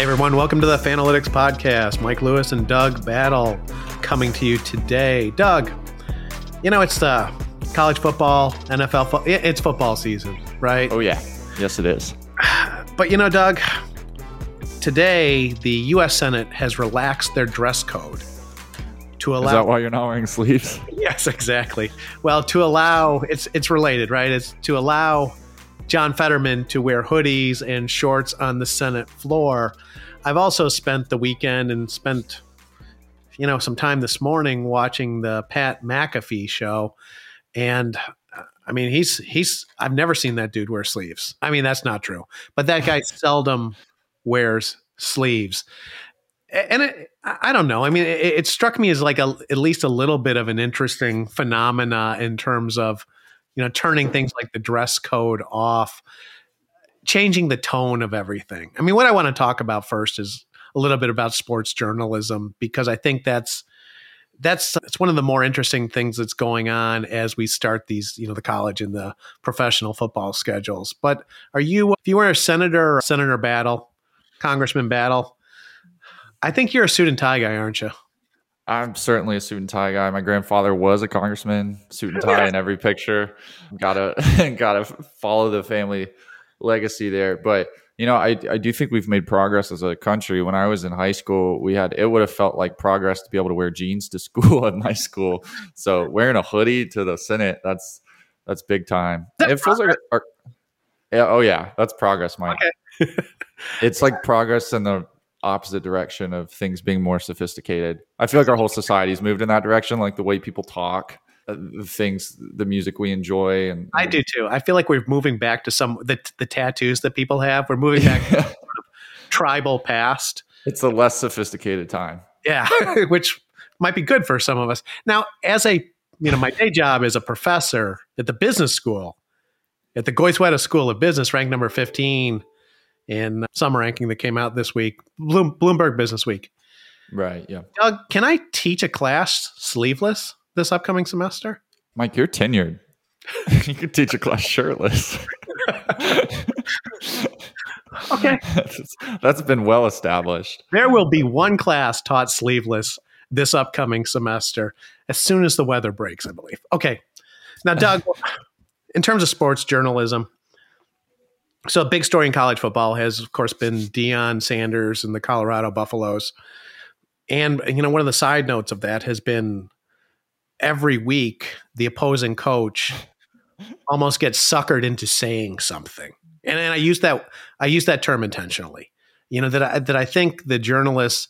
Hey everyone, welcome to the Fanalytics Podcast. Mike Lewis and Doug Battle coming to you today. Doug, you know, it's the college football, NFL, fo- it's football season, right? Oh, yeah. Yes, it is. But you know, Doug, today the U.S. Senate has relaxed their dress code to allow. Is that why you're not wearing sleeves? Yes, exactly. Well, to allow it's it's related, right? It's to allow John Fetterman to wear hoodies and shorts on the Senate floor. I've also spent the weekend and spent you know some time this morning watching the Pat McAfee show, and uh, I mean he's he's I've never seen that dude wear sleeves. I mean that's not true, but that guy seldom wears sleeves and it, I don't know. I mean, it, it, struck me as like a at least a little bit of an interesting phenomena in terms of you know turning things like the dress code off, changing the tone of everything. I mean, what I want to talk about first is a little bit about sports journalism because I think that's that's it's one of the more interesting things that's going on as we start these you know the college and the professional football schedules. But are you if you were a senator, Senator Battle, Congressman Battle? I think you're a suit and tie guy, aren't you? I'm certainly a suit and tie guy. My grandfather was a congressman, suit and tie in every picture. Gotta gotta follow the family legacy there. But you know, I I do think we've made progress as a country. When I was in high school, we had it would have felt like progress to be able to wear jeans to school at my school. So wearing a hoodie to the Senate, that's that's big time. It feels like our, yeah, oh yeah, that's progress, Mike. Okay. it's like progress in the opposite direction of things being more sophisticated. I feel like our whole society's moved in that direction, like the way people talk, uh, the things, the music we enjoy, and, and I do too. I feel like we're moving back to some the the tattoos that people have. We're moving back to sort of tribal past. It's a less sophisticated time. Yeah, which might be good for some of us. Now, as a you know, my day job is a professor at the business school at the Goizueta School of Business, ranked number fifteen in some ranking that came out this week, Bloom, Bloomberg Business Week. Right. Yeah. Doug, can I teach a class sleeveless this upcoming semester? Mike, you're tenured. you can teach a class shirtless. okay. That's, that's been well established. There will be one class taught sleeveless this upcoming semester as soon as the weather breaks, I believe. Okay. Now, Doug, in terms of sports journalism, so a big story in college football has, of course, been Deion Sanders and the Colorado Buffaloes. And, you know, one of the side notes of that has been every week the opposing coach almost gets suckered into saying something. And, and I use that I use that term intentionally. You know that I, that I think the journalists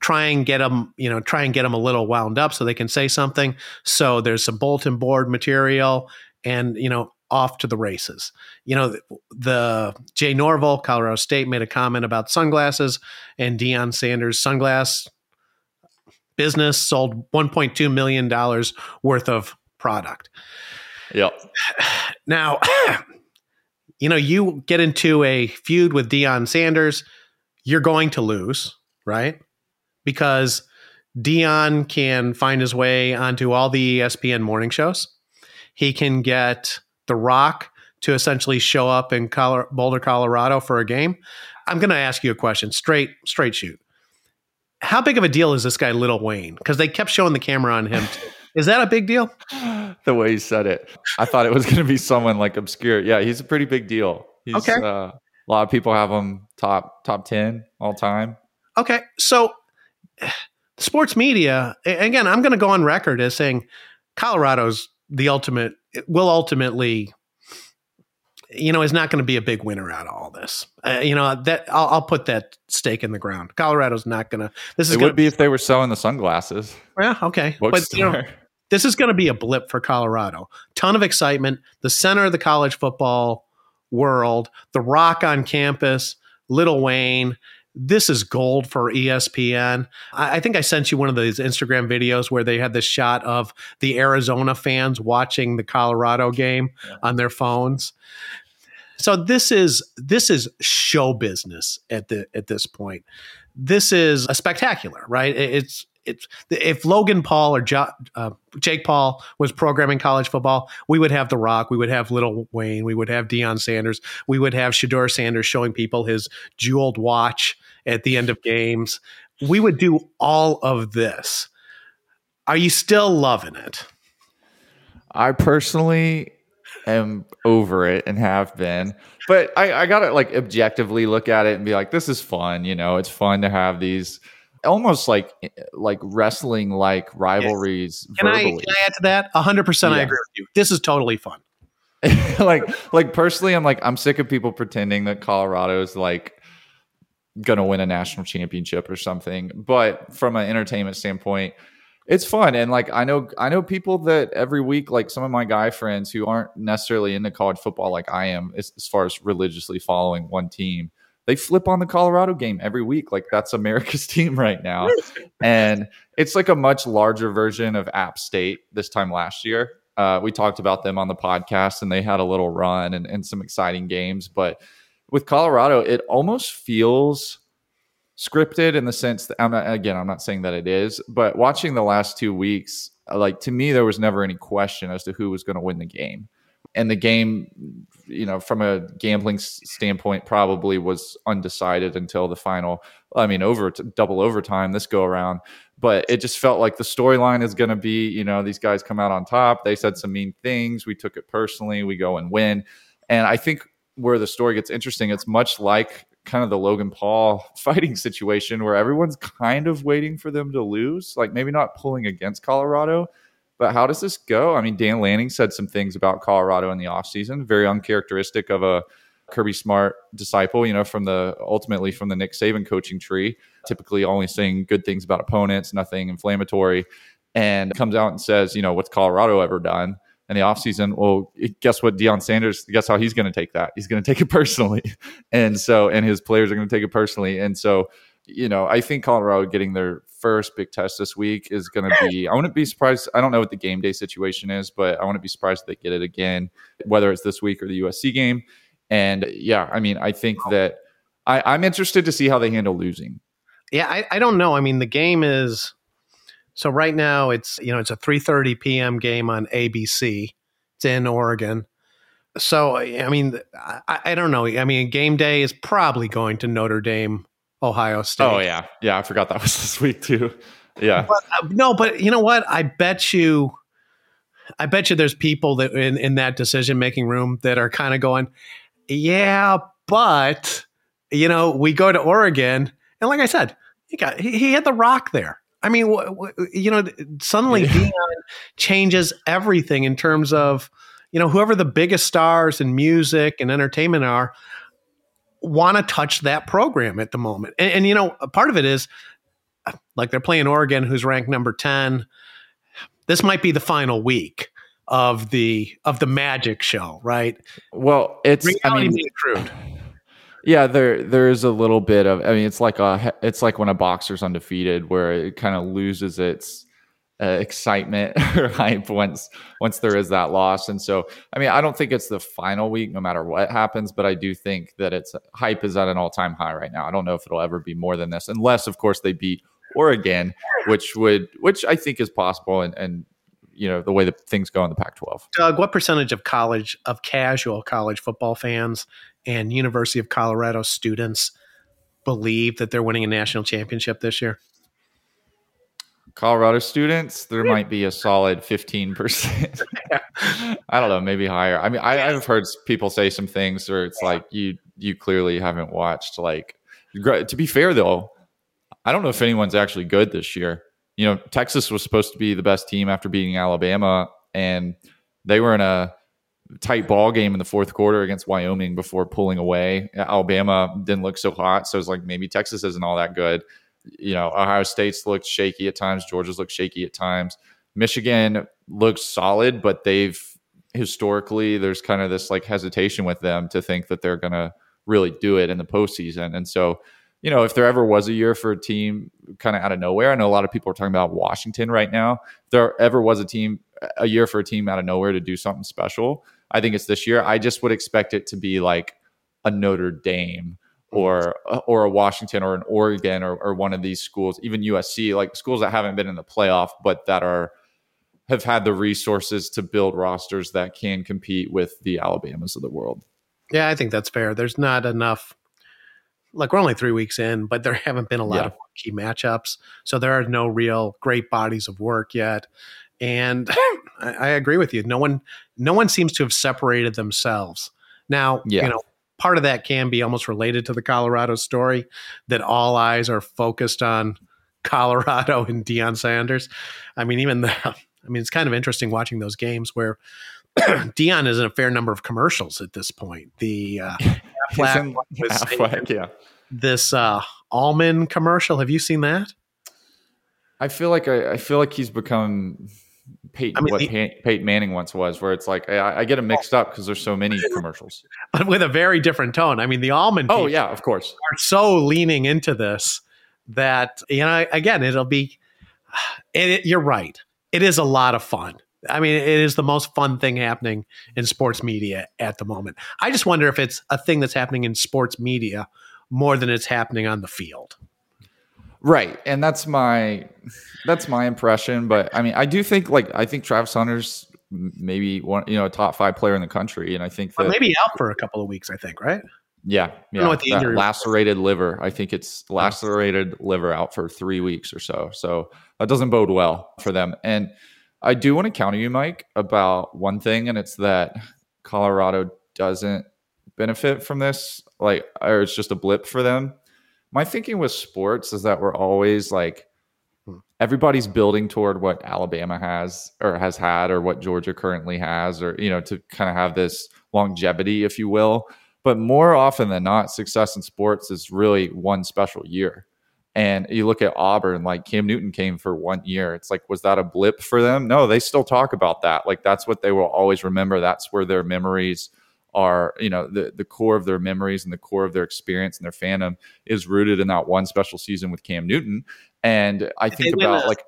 try and get them, you know, try and get them a little wound up so they can say something. So there's some bulletin board material, and you know, off to the races. You know, the, the Jay Norvell, Colorado State, made a comment about sunglasses, and Deion Sanders' sunglass business sold 1.2 million dollars worth of product. Yep. Now, you know, you get into a feud with Deion Sanders, you're going to lose, right? Because Deion can find his way onto all the ESPN morning shows. He can get the Rock to essentially show up in Boulder, Colorado for a game. I'm going to ask you a question, straight straight shoot. How big of a deal is this guy, Lil Wayne? Because they kept showing the camera on him. Is that a big deal? the way he said it, I thought it was going to be someone like obscure. Yeah, he's a pretty big deal. He's, okay. Uh, a lot of people have him top top ten all time. Okay, so sports media again. I'm going to go on record as saying Colorado's the ultimate will ultimately you know is not going to be a big winner out of all this. Uh, you know that I'll, I'll, put that stake in the ground. Colorado's not going to this is it gonna, would be if they were selling the sunglasses. Yeah okay but you know this is going to be a blip for colorado. Ton of excitement the center of the college football world the rock on campus lil wayne this is gold for ESPN. I, I, think I sent you one of those Instagram videos where they had this shot of the Arizona fans watching the Colorado game yeah. on their phones. So this is this is show business at the at this point. This is a spectacular, right? It's it's if Logan Paul or jo, uh, Jake Paul was programming college football, we would have The Rock, we would have Lil Wayne, we would have Deion Sanders, we would have Shedeur Sanders showing people his jeweled watch at the end of games. We would do all of this. Are you still loving it? I personally am over it and have been. But I, I gotta like objectively look at it and be like, this is fun. You know, it's fun to have these almost like like wrestling like rivalries. Can I, can I add to that? hundred percent, I agree with you. This is totally fun. like like personally, I'm like I'm sick of people pretending that Colorado is like gonna win a national championship or something. But from an entertainment standpoint, it's fun. And like i know i know people that every week like some of my guy friends who aren't necessarily into college football like i am as, as, far as religiously following one team they flip on the colorado game every week. Like that's america's team right now. And it's like a much larger version of app state this time last year. Uh, we talked about them on the podcast and they had a little run and, and some exciting games. But with colorado it almost feels scripted in the sense that I'm not, again, I'm not saying that it is, but watching the last two weeks, like to me, there was never any question as to who was going to win the game. And the game, you know, from a gambling standpoint, probably was undecided until the final. I mean, over double overtime this go around, but it just felt like the storyline is going to be, you know, these guys come out on top. They said some mean things. We took it personally. We go and win. And I think where the story gets interesting, it's much like kind of the Logan Paul fighting situation where everyone's kind of waiting for them to lose, like maybe not pulling against Colorado. But how does this go? I mean, Dan Lanning said some things about Colorado in the offseason, very uncharacteristic of a Kirby Smart disciple, you know, from the ultimately from the Nick Saban coaching tree, typically only saying good things about opponents, nothing inflammatory, and comes out and says, you know, what's Colorado ever done? In the offseason, well, guess what? Deion Sanders, guess how he's going to take that? He's going to take it personally. And so, and his players are going to take it personally. And so, you know, I think Colorado getting their first big test this week is going to be, I wouldn't be surprised. I don't know what the game day situation is, but I wouldn't be surprised if they get it again, whether it's this week or the USC game. And yeah, I mean, I think that I, I'm interested to see how they handle losing. Yeah, I, I don't know. I mean, the game is so right now it's you know it's a 3:30 p.m. game on ABC. It's in Oregon. So I mean I, I, don't know. I mean game day is probably going to Notre Dame, Ohio State. Oh yeah, yeah. I forgot that was this week too. Yeah. But, uh, no, but you know what? I bet you. I bet you there's people that in, in that decision making room that are kind of going, yeah, but you know, we go to Oregon, and like I said, he got he, he had the rock there. I mean, you know, suddenly yeah. Deion changes everything in terms of, you know, whoever the biggest stars in music and entertainment are want to touch that program at the moment. And, and, you know, part of it is like they're playing Oregon, who's ranked number 10. This might be the final week of the of the magic show, right? Well, it's Reality I mean, crude. Yeah, there there is a little bit of. I mean, it's like a it's like when a boxer's undefeated, where it kind of loses its uh, excitement or hype once once there is that loss. And so, I mean, I don't think it's the final week, no matter what happens, but I do think that its hype is at an all time high right now. I don't know if it'll ever be more than this, unless, of course, they beat Oregon, which would which I think is possible, and and you know the way that things go in the Pac-12. Doug, what percentage of college of casual college football fans and University of Colorado students believe that they're winning a national championship this year? Colorado students, there hmm. might be a solid 15%. I don't know, maybe higher. I mean, I, have heard people say some things where it's like you you clearly haven't watched like to be fair though, I don't know if anyone's actually good this year. You know, Texas was supposed to be the best team after beating Alabama and they were in a tight ball game in the fourth quarter against Wyoming before pulling away. Alabama didn't look so hot, so it's like maybe Texas isn't all that good. You know, Ohio State's looked shaky at times. Georgia's looked shaky at times. Michigan looks solid, but they've historically there's kind of this like hesitation with them to think that they're to really do it in the postseason. And so, you know, if there ever was a year for a team kind of out of nowhere, I know a lot of people are talking about Washington right now. If there ever was a team, a year for a team out of nowhere to do something special, I think it's this year. I just would expect it to be like a Notre Dame or or a Washington or an Oregon or, or one of these schools, even USC, like schools that haven't been in the playoff, but that are have had the resources to build rosters that can compete with the Alabamas of the world. Yeah, I think that's fair. There's not enough. Like we're only three weeks in, but there haven't been a lot Yeah. of key matchups, so there are no real great bodies of work yet. And I, I agree with you. No one, no one seems to have separated themselves. Now, Yeah. you know, part of that can be almost related to the Colorado story that all eyes are focused on Colorado and Deion Sanders. I mean, even the, I mean, it's kind of interesting watching those games where Deion is in a fair number of commercials at this point. The uh, in- Aflac, yeah. this uh, almond commercial. Have you seen that? I feel like I, I feel like he's become Peyton, I mean, what the- Pey- Peyton Manning once was, where it's like I, I get them mixed up because there's so many commercials. But with a very different tone. I mean, the almond Oh yeah, of course. are so leaning into this that you know. Again, it'll be. It, it- you're right. It is a lot of fun. I mean, it is the most fun thing happening in sports media at the moment. I just wonder if it's a thing that's happening in sports media more than it's happening on the field. Right, and that's my that's my impression. But I mean, I do think like I think Travis Hunter's maybe one you know a top five player in the country, and I think that maybe out for a couple of weeks. I think right. yeah, know yeah, what the that injury was. lacerated liver. I think it's oh. lacerated liver out for three weeks or so. So that doesn't bode well for them. And I do want to counter you, Mike, about one thing, and it's that Colorado doesn't benefit from this, like, or it's just a blip for them. My thinking with sports is that we're always like, Hmm. everybody's building toward what Alabama has or has had, or what Georgia currently has, or, you know, to kind of have this longevity, if you will. But more often than not, success in sports is really one special year. And you look at Auburn, like Cam Newton came for one year. It's like, was that a blip for them? No, they still talk about that. Like that's what they will always remember. That's where their memories are, you know, the, the core of their memories and the core of their experience and their fandom is rooted in that one special season with Cam Newton. And I Did think about a- like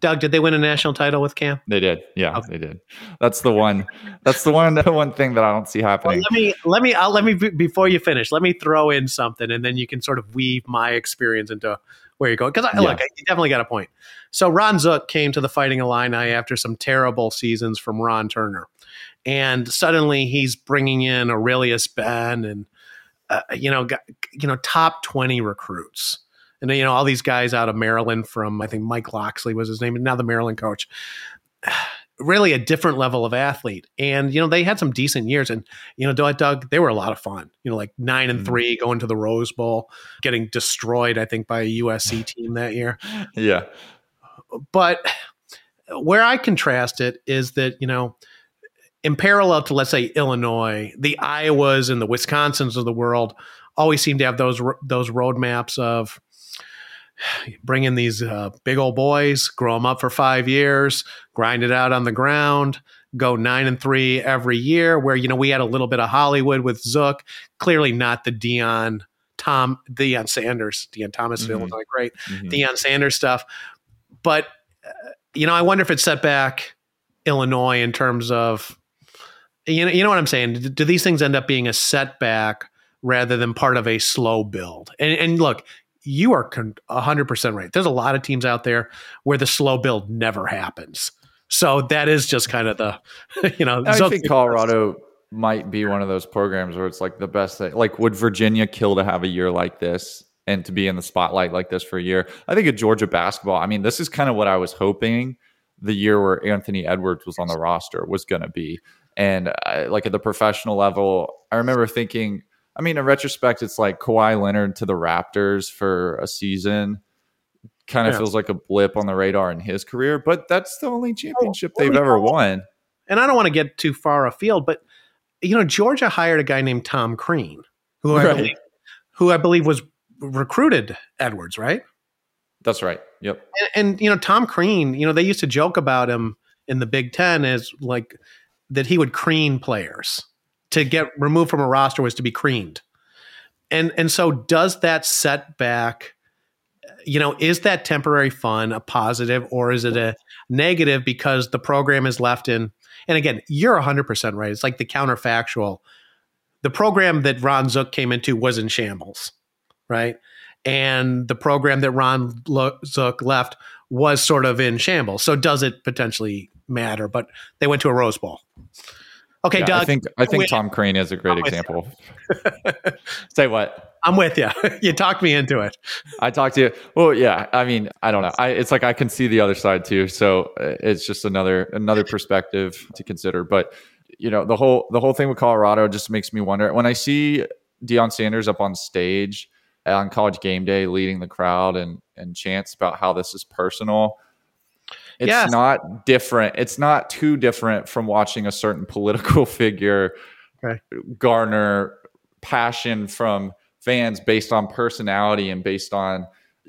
Doug, did they win a national title with Cam? they did. Yeah, Okay. they did. That's the one. That's the one. The one thing that I don't see Well, happening. let me let me I'll, let me before you finish. Let me throw in something, and then you can sort of weave my experience into where you go. Because Yeah. look, you definitely got a point. So Ron Zook came to the Fighting Illini after some terrible seasons from Ron Turner, and suddenly he's bringing in Arrelious Benn and uh, you know got, you know top twenty recruits. And you know all these guys out of Maryland from I think Mike Locksley was his name, and now the Maryland coach. Really a different level of athlete, and you know they had some decent years, and you know, Doug, they were a lot of fun. You know, like nine and Mhm. three, going to the Rose Bowl, getting destroyed, I think, by a USC team that year. yeah. But where I contrast it is that you know, in parallel to let's say Illinois, the Iowas and the Wisconsins of the world always seem to have those those roadmaps of bring in these uh, big old boys, grow them up for five years, grind it out on the ground, go nine and three every year. Where you know we had a little bit of Hollywood with Zook, clearly not the Dion Tom Deion Sanders, Dion Thomas, Mhm. Illinois, great Mhm. Deion Sanders stuff. But uh, you know, I wonder if it set back Illinois in terms of you know, you know what I'm saying. Do, do these things end up being a setback rather than part of a slow build? And, and look, you are con- 100% right. There's a lot of teams out there where the slow build never happens. So that is just kind of the, you know, I think Colorado might be one of those programs where it's like the best thing. Like, would Virginia kill to have a year like this and to be in the spotlight like this for a year? I think at Georgia basketball, I mean, this is kind of what I was hoping the year where Anthony Edwards was on the roster was going to be. And I, like at the professional level, I remember thinking, I mean, in retrospect, it's like Kawhi Leonard to the Raptors for a season. Kind of Yeah. feels like a blip on the radar in his career, but that's the only oh, championship well, they've ever won. and I don't want to get too far afield, but you know, Georgia hired a guy named Tom Crean, who I Right. believe, who I believe was recruited Edwards, right? That's right. Yep. And, and you know, Tom Crean, you know, they used to joke about him in the Big Ten as like that he would crean players to get removed from a roster was to be creamed. And and so does that setback, you know, is that temporary fun a positive or is it a negative because the program is left in and again, you're 100% right. It's like the counterfactual. The program that Ron Zook came into was in shambles. right? And the program that Ron Zook left was sort of in shambles. So does it potentially matter? But they went to a Rose Bowl. Okay, yeah, Doug. I think I think Tom Crean is a great example. Say what? I'm with you. you talked me into it. I talked to you. Well, yeah. I mean, I don't know. I, it's like I can see the other side too. So uh, it's just another another perspective to consider. But you know, the whole the whole thing with Colorado just makes me wonder. When I see Deion Sanders up on stage on College Game Day, leading the crowd and and chants about how this is personal it's yes. not different. It's not too different from watching a certain political figure okay. garner passion from fans based on personality and based on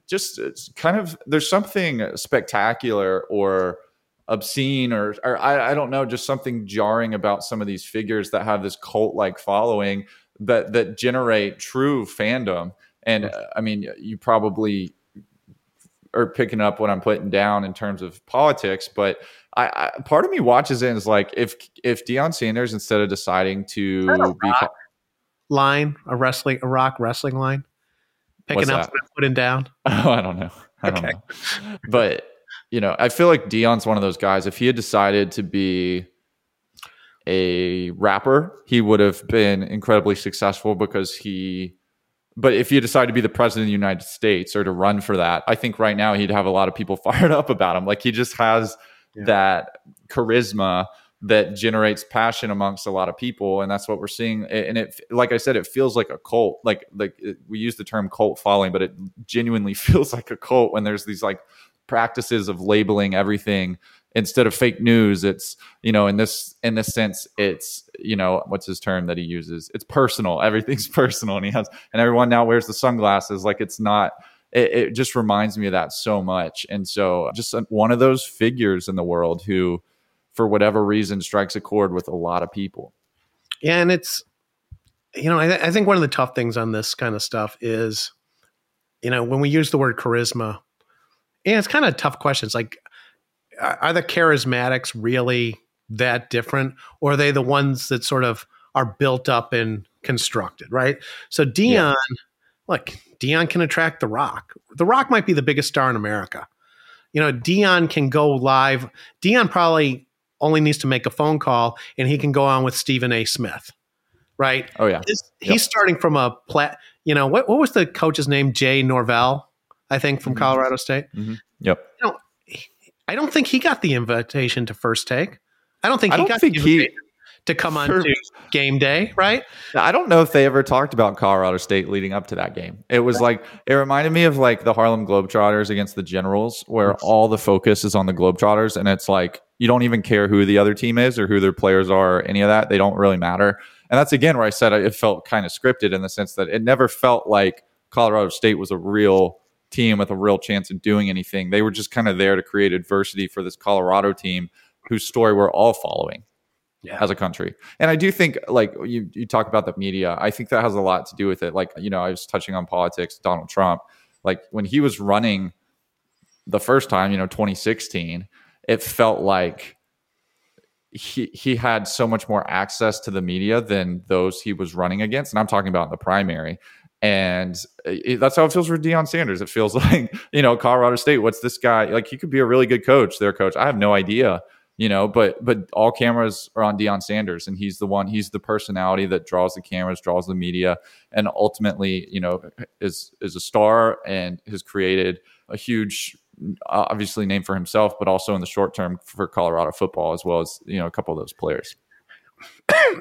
just kind of there's something spectacular or obscene or, or I, I, don't know just something jarring about some of these figures that have this cult like following that that generate true fandom and uh, i mean you probably or picking up what I'm putting down in terms of politics, but I, I part of me watches it and is like, if if Deion Sanders instead of deciding to be line a wrestling a rock wrestling line, picking up and putting down. Oh, I don't know. I don't okay. know. But you know, I feel like Deion's one of those guys. If he had decided to be a rapper, he would have been incredibly successful because he but if you decide to be the president of the United States or to run for that, I think right now he'd have a lot of people fired up about him. Like he just has yeah. that charisma that generates passion amongst a lot of people, and that's what we're seeing. And it, like I said, it feels like a cult. Like like it, we use the term cult following, but it genuinely feels like a cult when there's these like practices of labeling everything instead of fake news it's you know in this in this sense it's you know what's his term that he uses? It's personal. Everything's personal and he has and everyone now wears the sunglasses. Like it's not it, it just reminds me of that so much. And so just one of those figures in the world who for whatever reason strikes a chord with a lot of people. Yeah and it's you know I, th- I think one of the tough things on this kind of stuff is you know when we use the word charisma and it's kind of tough questions. Like are the charismatics really that different, or are they the ones that sort of are built up and constructed, right? So Deion, yeah. look, Deion can attract The Rock. The Rock might be the biggest star in America. You know, Deion can go live. Deion probably only needs to make a phone call, and he can go on with Stephen A. Smith, right? Oh yeah, he's, yep. he's starting from a plat. You know what? What was the coach's name? Jay Norvell, I think, from mm-hmm. Colorado State. Mm-hmm. Yep. You know, I don't think he got the invitation to first take. I don't think he don't got think the invitation he, to come on to game day, right? I don't know if they ever talked about Colorado State leading up to that game. It was like it reminded me of like the Harlem Globetrotters against the Generals, where all the focus is on the Globetrotters, and it's like you don't even care who the other team is or who their players are or any of that. They don't really matter. And that's again where I said it felt kind of scripted in the sense that it never felt like Colorado State was a real team with a real chance of doing anything. They were just kind of there to create adversity for this Colorado team whose story we're all following yeah. as a country. And I do think, like you, you talk about the media, I think that has a lot to do with it. Like, you know, I was touching on politics, Donald Trump, like when he was running the first time, you know, 2016, it felt like he he had so much more access to the media than those he was running against. And I'm talking about in the primary. And it, that's how it feels for Deion Sanders. It feels like, you know, Colorado State, what's this guy? Like, he could be a really good coach, their coach. I have no idea, you know, but but all cameras are on Deion Sanders, and he's the one, he's the personality that draws the cameras, draws the media, and ultimately, you know, is is a star and has created a huge obviously name for himself, but also in the short term for Colorado football, as well as, you know, a couple of those players.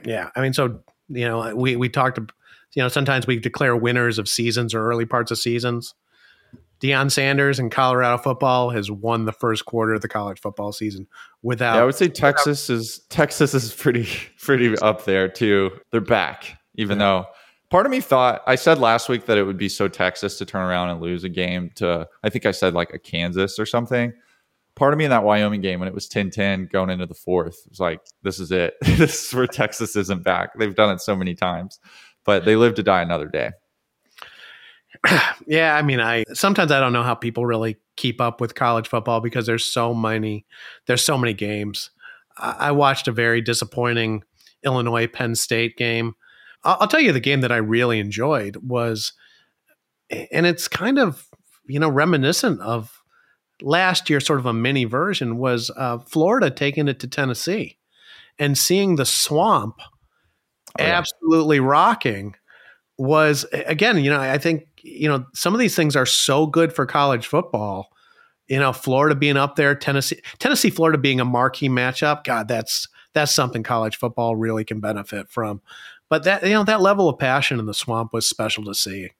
yeah. I mean, so, you know, we, we talked you know, sometimes we declare winners of seasons or early parts of seasons. Deion Sanders in Colorado football has won the first quarter of the college football season without. Yeah, I would say Texas without, is Texas is pretty pretty up there too. They're back, even yeah. though part of me thought I said last week that it would be so Texas to turn around and lose a game to I think I said like a Kansas or something. Part of me in that Wyoming game when it was 10-10 going into the fourth was like, this is it. this is where Texas isn't back. They've done it so many times but they live to die another day. yeah, I mean, I sometimes I don't know how people really keep up with college football because there's so many there's so many games. I, watched a very disappointing Illinois Penn State game. I'll, I'll tell you the game that I really enjoyed was and it's kind of you know reminiscent of last year, sort of a mini version was uh, Florida taking it to Tennessee and seeing the swamp oh, yeah. absolutely rocking was again, you know, I think you know some of these things are so good for college football. You know, Florida being up there, Tennessee, Tennessee, Florida being a marquee matchup. God, that's that's something college football really can benefit from. But that you know that level of passion in the swamp was special to see.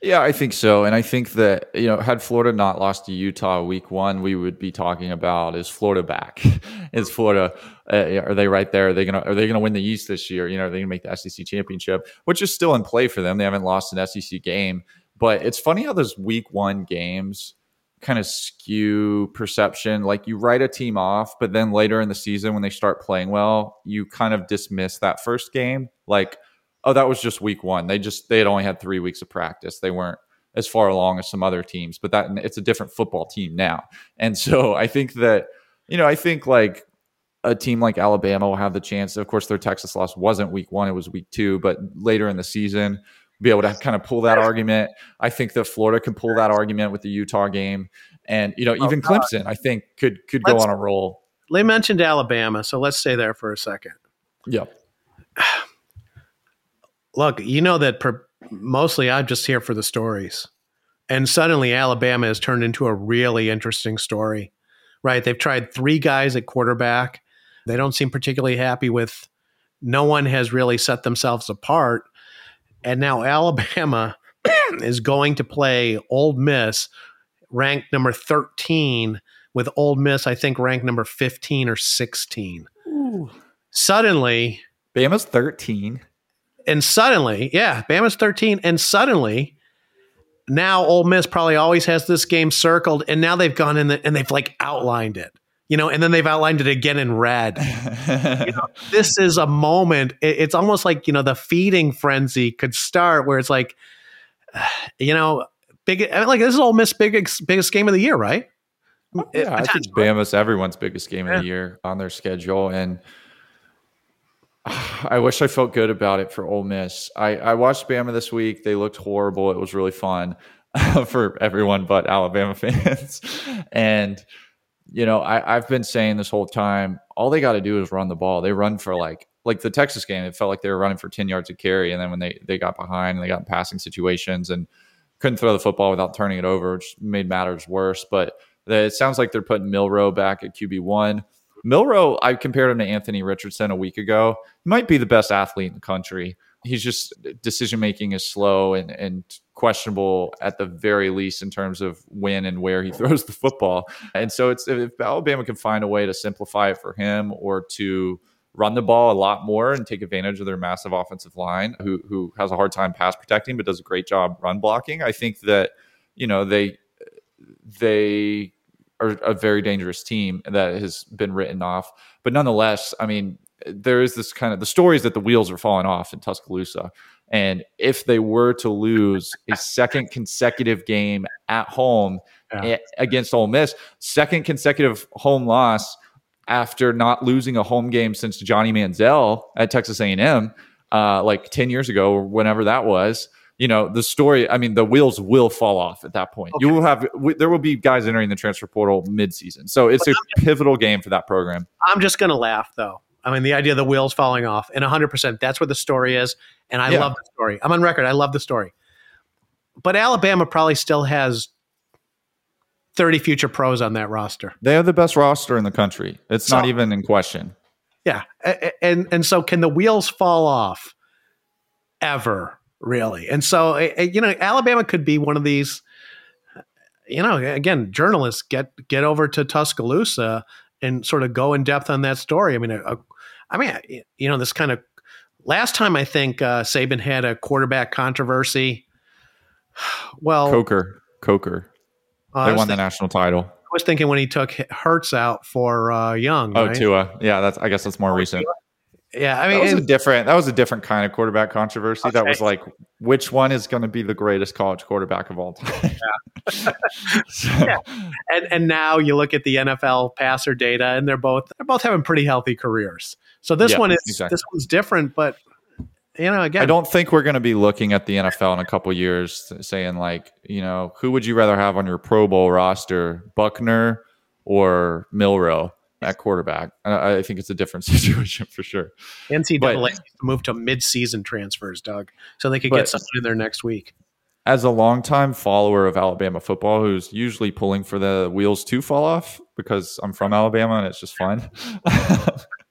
Yeah, I think so. And I think that, you know, had Florida not lost to Utah week one, we would be talking about is Florida back? is Florida, uh, are they right there? Are they going to, are they going to win the East this year? You know, are they going to make the SEC championship, which is still in play for them? They haven't lost an SEC game. But it's funny how those week one games kind of skew perception. Like you write a team off, but then later in the season, when they start playing well, you kind of dismiss that first game. Like, oh, that was just week one. They just they had only had three weeks of practice. They weren't as far along as some other teams, but that it's a different football team now. And so I think that you know I think like a team like Alabama will have the chance. Of course, their Texas loss wasn't week one; it was week two. But later in the season, be able to kind of pull that argument. I think that Florida can pull that argument with the Utah game, and you know oh, even Clemson, I think could could go on a roll. They mentioned Alabama, so let's stay there for a second. Yep. Look, you know that per, mostly I'm just here for the stories. And suddenly Alabama has turned into a really interesting story, right? They've tried three guys at quarterback. They don't seem particularly happy with, no one has really set themselves apart. And now Alabama is going to play Ole Miss, ranked number 13, with Ole Miss, I think, ranked number 15 or 16. Ooh. Suddenly, Bama's 13 and suddenly, yeah, Bama's 13, and suddenly now Ole Miss probably always has this game circled, and now they've gone in the, and they've like outlined it, you know, and then they've outlined it again in red. you know, this is a moment. It, it's almost like you know the feeding frenzy could start, where it's like, you know, big like this is Ole Miss biggest biggest game of the year, right? Oh, yeah, I think Bama's everyone's biggest game yeah. of the year on their schedule, and I wish I felt good about it for Ole Miss. I, I watched Bama this week. They looked horrible. It was really fun for everyone but Alabama fans. and, you know, I, I've been saying this whole time, all they got to do is run the ball. They run for like, like the Texas game, it felt like they were running for 10 yards of carry. And then when they, they got behind and they got in passing situations and couldn't throw the football without turning it over, which made matters worse. But it sounds like they're putting Milroe back at QB1. Milroe, I compared him to Anthony Richardson a week ago. He might be the best athlete in the country. He's just uh, decision making is slow and, and questionable at the very least in terms of when and where he throws the football. And so it's if Alabama can find a way to simplify it for him or to run the ball a lot more and take advantage of their massive offensive line who who has a hard time pass protecting but does a great job run blocking. I think that you know they they are a very dangerous team that has been written off. But nonetheless, I mean, there is this kind of the stories that the wheels are falling off in Tuscaloosa. And if they were to lose a second consecutive game at home yeah. against Ole Miss, second consecutive home loss after not losing a home game since Johnny Manziel at Texas A&M, uh, like 10 years ago or whenever that was, you know the story i mean the wheels will fall off at that point. Okay. you will have there will be guys entering the transfer portal mid-season. So it's but a pivotal game for that program. I'm just going to laugh though. I mean the idea of the wheels falling off and 100% that's where the story is and i yeah. love the story. I'm on record. I love the story. But alabama probably still has 30 future pros on that roster. They have the best roster in the country. It's so, not even in question. Yeah and and so can the wheels fall off ever really. And so, you know, Alabama could be one of these. You know, again, journalists get get over to Tuscaloosa and sort of go in depth on that story. I mean, a, a, I mean, you know, this kind of last time I think uh, Saban had a quarterback controversy. Well, Coker, Coker, uh, they won thinking, the national title. I was thinking when he took Hurts out for uh, Young. Oh, right? Tua. Yeah, that's. I guess that's more oh, recent. Tua. Yeah, I mean, that was a different. That was a different kind of quarterback controversy. Okay. That was like, which one is going to be the greatest college quarterback of all time? Yeah. so. yeah. And and now you look at the NFL passer data, and they're both they're both having pretty healthy careers. So this yeah, one is exactly. this one's different, but you know, again, I don't think we're going to be looking at the NFL in a couple years saying like, you know, who would you rather have on your Pro Bowl roster, Buchner or Milroe at quarterback? I, I think it's a different situation for sure. NCAA but, moved to mid-season transfers, Doug, so they could get something in there next week. As a longtime follower of Alabama football, who's usually pulling for the wheels to fall off because I'm from Alabama and it's just fun.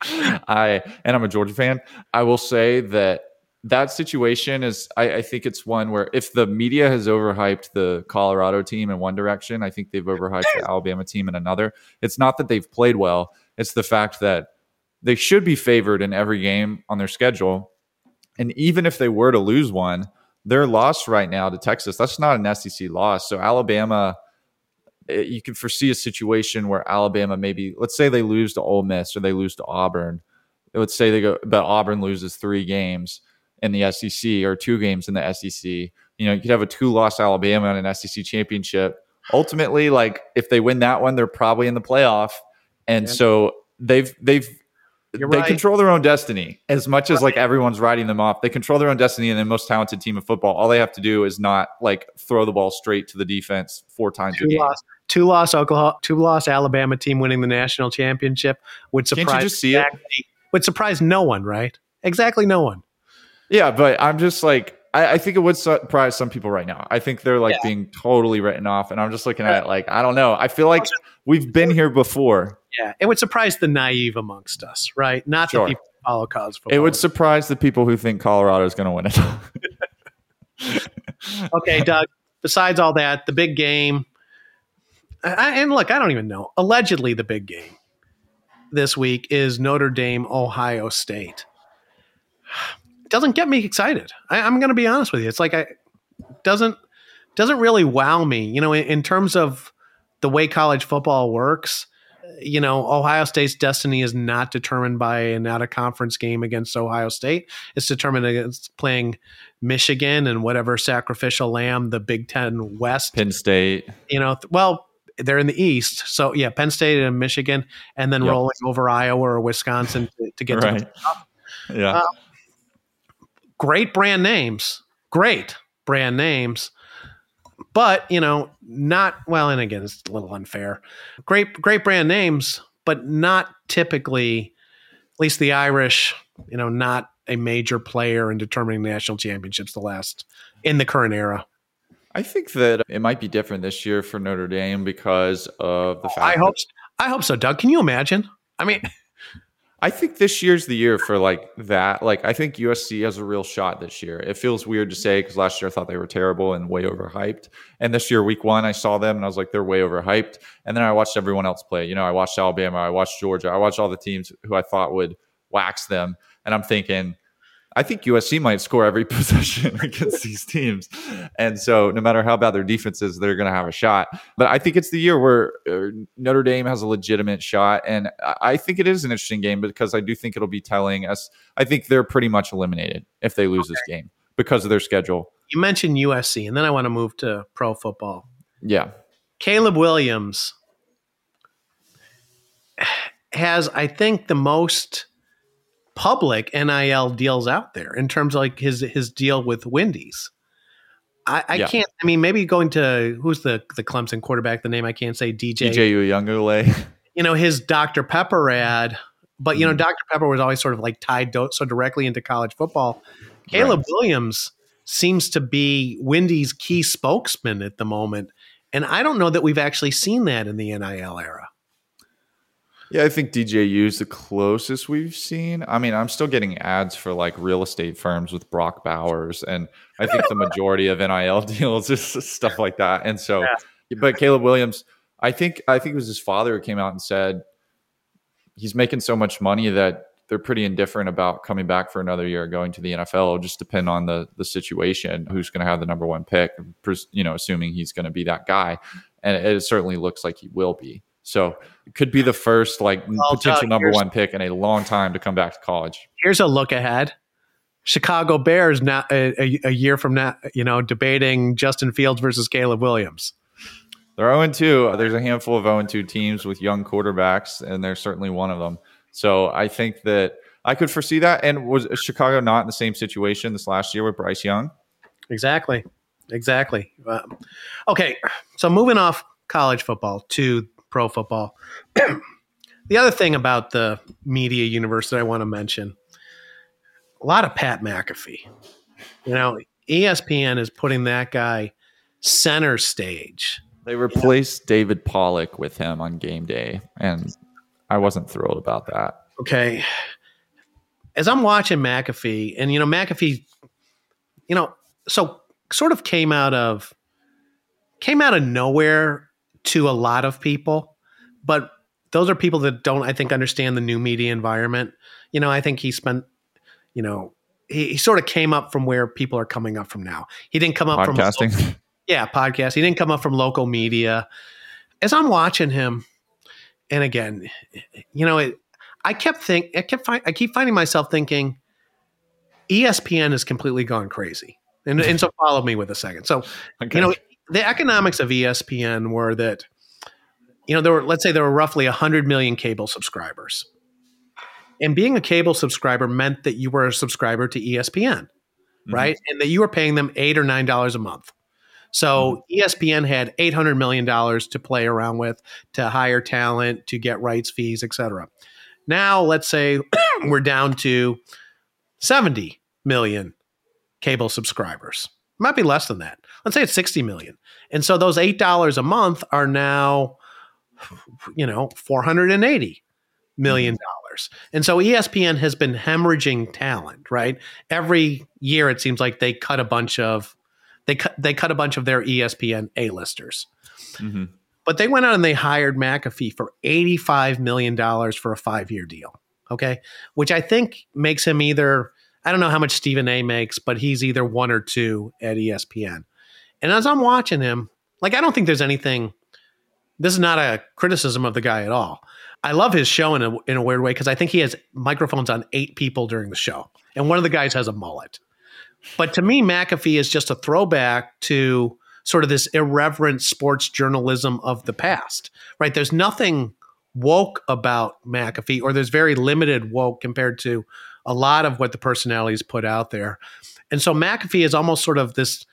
I and I'm a Georgia fan. I will say that that situation is I, I, think it's one where if the media has overhyped the Colorado team in one direction, I think they've overhyped the Alabama team in another. It's not that they've played well, it's the fact that they should be favored in every game on their schedule. And even if they were to lose one, their loss right now to Texas, that's not an SEC loss. So Alabama eh, you can foresee a situation where Alabama maybe let's say they lose to Ole Miss or they lose to Auburn. Let's say they go but Auburn loses 3 games in the SEC or two games in the SEC. You know, you could have a two loss Alabama in an SEC championship. Ultimately, like if they win that one, they're probably in the playoff. And yeah. so they've they've You're they right. control their own destiny as much as like everyone's writing them off. They control their own destiny, and the most talented team of football. All they have to do is not like throw the ball straight to the defense four times two a game. Loss, two loss Oklahoma, two loss Alabama team winning the national championship would surprise. Can't you just see exactly, it? Would surprise no one, right? Exactly no one. Yeah, but I'm just like, I, I, think it would surprise some people right now. I think they're like yeah. being totally written off, and I'm just looking at it like, I don't know. I feel like we've been here before. Yeah, it would surprise the naive amongst us, right? Not sure. the people who follow college football. It would surprise the people who think Colorado is going to win it. okay, Doug. Besides all that, the big game, I, and look, I don't even know. Allegedly, the big game this week is Notre Dame, Ohio State doesn't get me excited. I, am going to be honest with you. It's like I doesn't doesn't really wow me. You know, in, in terms of the way college football works, you know, Ohio State's destiny is not determined by an out of conference game against Ohio State. It's determined against playing Michigan and whatever sacrificial lamb the Big Ten West. Penn State. You know, well, they're in the East. So, yeah, Penn State and Michigan, and then yep. rolling over Iowa or Wisconsin to, to get right. to the top. Yeah. Uh, great brand names, great brand names, but you know, not well. And again, it's a little unfair. Great, great brand names, but not typically, at least the Irish. You know, not a major player in determining national championships. The last in the current era. I think that it might be different this year for Notre Dame because of the oh, fact. I hope. I hope so, Doug. Can you imagine? I mean, I think this year's the year for like that. Like, I think USC has a real shot this year. It feels weird to say because last year I thought they were terrible and way overhyped. And this year, week one, I saw them and I was like, they're way overhyped. And then I watched everyone else play. You know, I watched Alabama, I watched Georgia, I watched all the teams who I thought would wax them. And I'm thinking, I think USC might score every possession against these teams. And so, no matter how bad their defense is, they're going to have a shot. But I think it's the year where uh, Notre Dame has a legitimate shot. And I think it is an interesting game because I do think it'll be telling us. I think they're pretty much eliminated if they lose okay. this game because of their schedule. You mentioned USC, and then I want to move to pro football. Yeah. Caleb Williams has, I think, the most public NIL deals out there in terms of like his his deal with Wendy's. I, I yeah. can't. I mean, maybe going to who's the the Clemson quarterback? The name I can't say. DJ DJ Uiagalelei. You know his Dr Pepper ad, but you know mm. Dr Pepper was always sort of like tied do- so directly into college football. Caleb right. Williams seems to be Wendy's key spokesman at the moment, and I don't know that we've actually seen that in the NIL era. Yeah, I think DJU is the closest we've seen. I mean, I'm still getting ads for like real estate firms with Brock Bowers, and I think the majority of NIL deals is stuff like that. And so, yeah. but Caleb Williams, I think I think it was his father who came out and said he's making so much money that they're pretty indifferent about coming back for another year, going to the NFL. It'll just depend on the the situation, who's going to have the number one pick. You know, assuming he's going to be that guy, and it certainly looks like he will be. So it could be the first like well, potential number one pick in a long time to come back to college. Here's a look ahead. Chicago Bears now a, a, year from now, you know, debating Justin Fields versus Caleb Williams. They're 0 2. There's a handful of 0 2 teams with young quarterbacks, and they're certainly one of them. So I think that I could foresee that. And was Chicago not in the same situation this last year with Bryce Young? Exactly. Exactly. Um, okay. So moving off college football to pro football. the other thing about the media universe that I want to mention a lot of Pat McAfee. You know, ESPN is putting that guy center stage. They replaced David Pollack with him on game day, and I wasn't thrilled about that. Okay. As I'm watching McAfee, and you know, McAfee, you know, so sort of came out of came out of nowhere to a lot of people, but those are people that don't, I think, understand the new media environment. You know, I think he spent, you know, he, he sort of came up from where people are coming up from now. He didn't come up Podcasting. from yeah, podcast. He didn't come up from local media. As I'm watching him, and again, you know, it, I kept think I kept find, I keep finding myself thinking, ESPN has completely gone crazy. And, and so follow me with a second. So, Okay. you know, the economics of ESPN were that, you know, there were, let's say there were roughly 100 million cable subscribers. And being a cable subscriber meant that you were a subscriber to ESPN, Mhm. right? And that you were paying them eight or nine dollars a month. So E ESPN had $800 million to play around with, to hire talent, to get rights fees, et cetera. Now, let's say we're down to 70 million cable subscribers. Might be less than that. Let's say it's 60 million. And so those $8 a month are now, you know, 480 million dollars. And so ESPN has been hemorrhaging talent, right? Every year it seems like they cut a bunch of they cut they cut a bunch of their ESPN A-listers. Mhm. But they went out and they hired McAfee for $85 million for a five year deal. Okay. Which I think makes him either, I don't know how much Stephen A makes, but he's either one or two at ESPN. And as I'm watching him, like, I don't think there's anything, this is not a criticism of the guy at all. I love his show in a, in a weird way because I think he has microphones on eight people during the show. And one of the guys has a mullet. But to me, McAfee is just a throwback to sort of this irreverent sports journalism of the past, right? There's nothing woke about McAfee, or there's very limited woke compared to a lot of what the personalities put out there. And so McAfee is almost sort of this,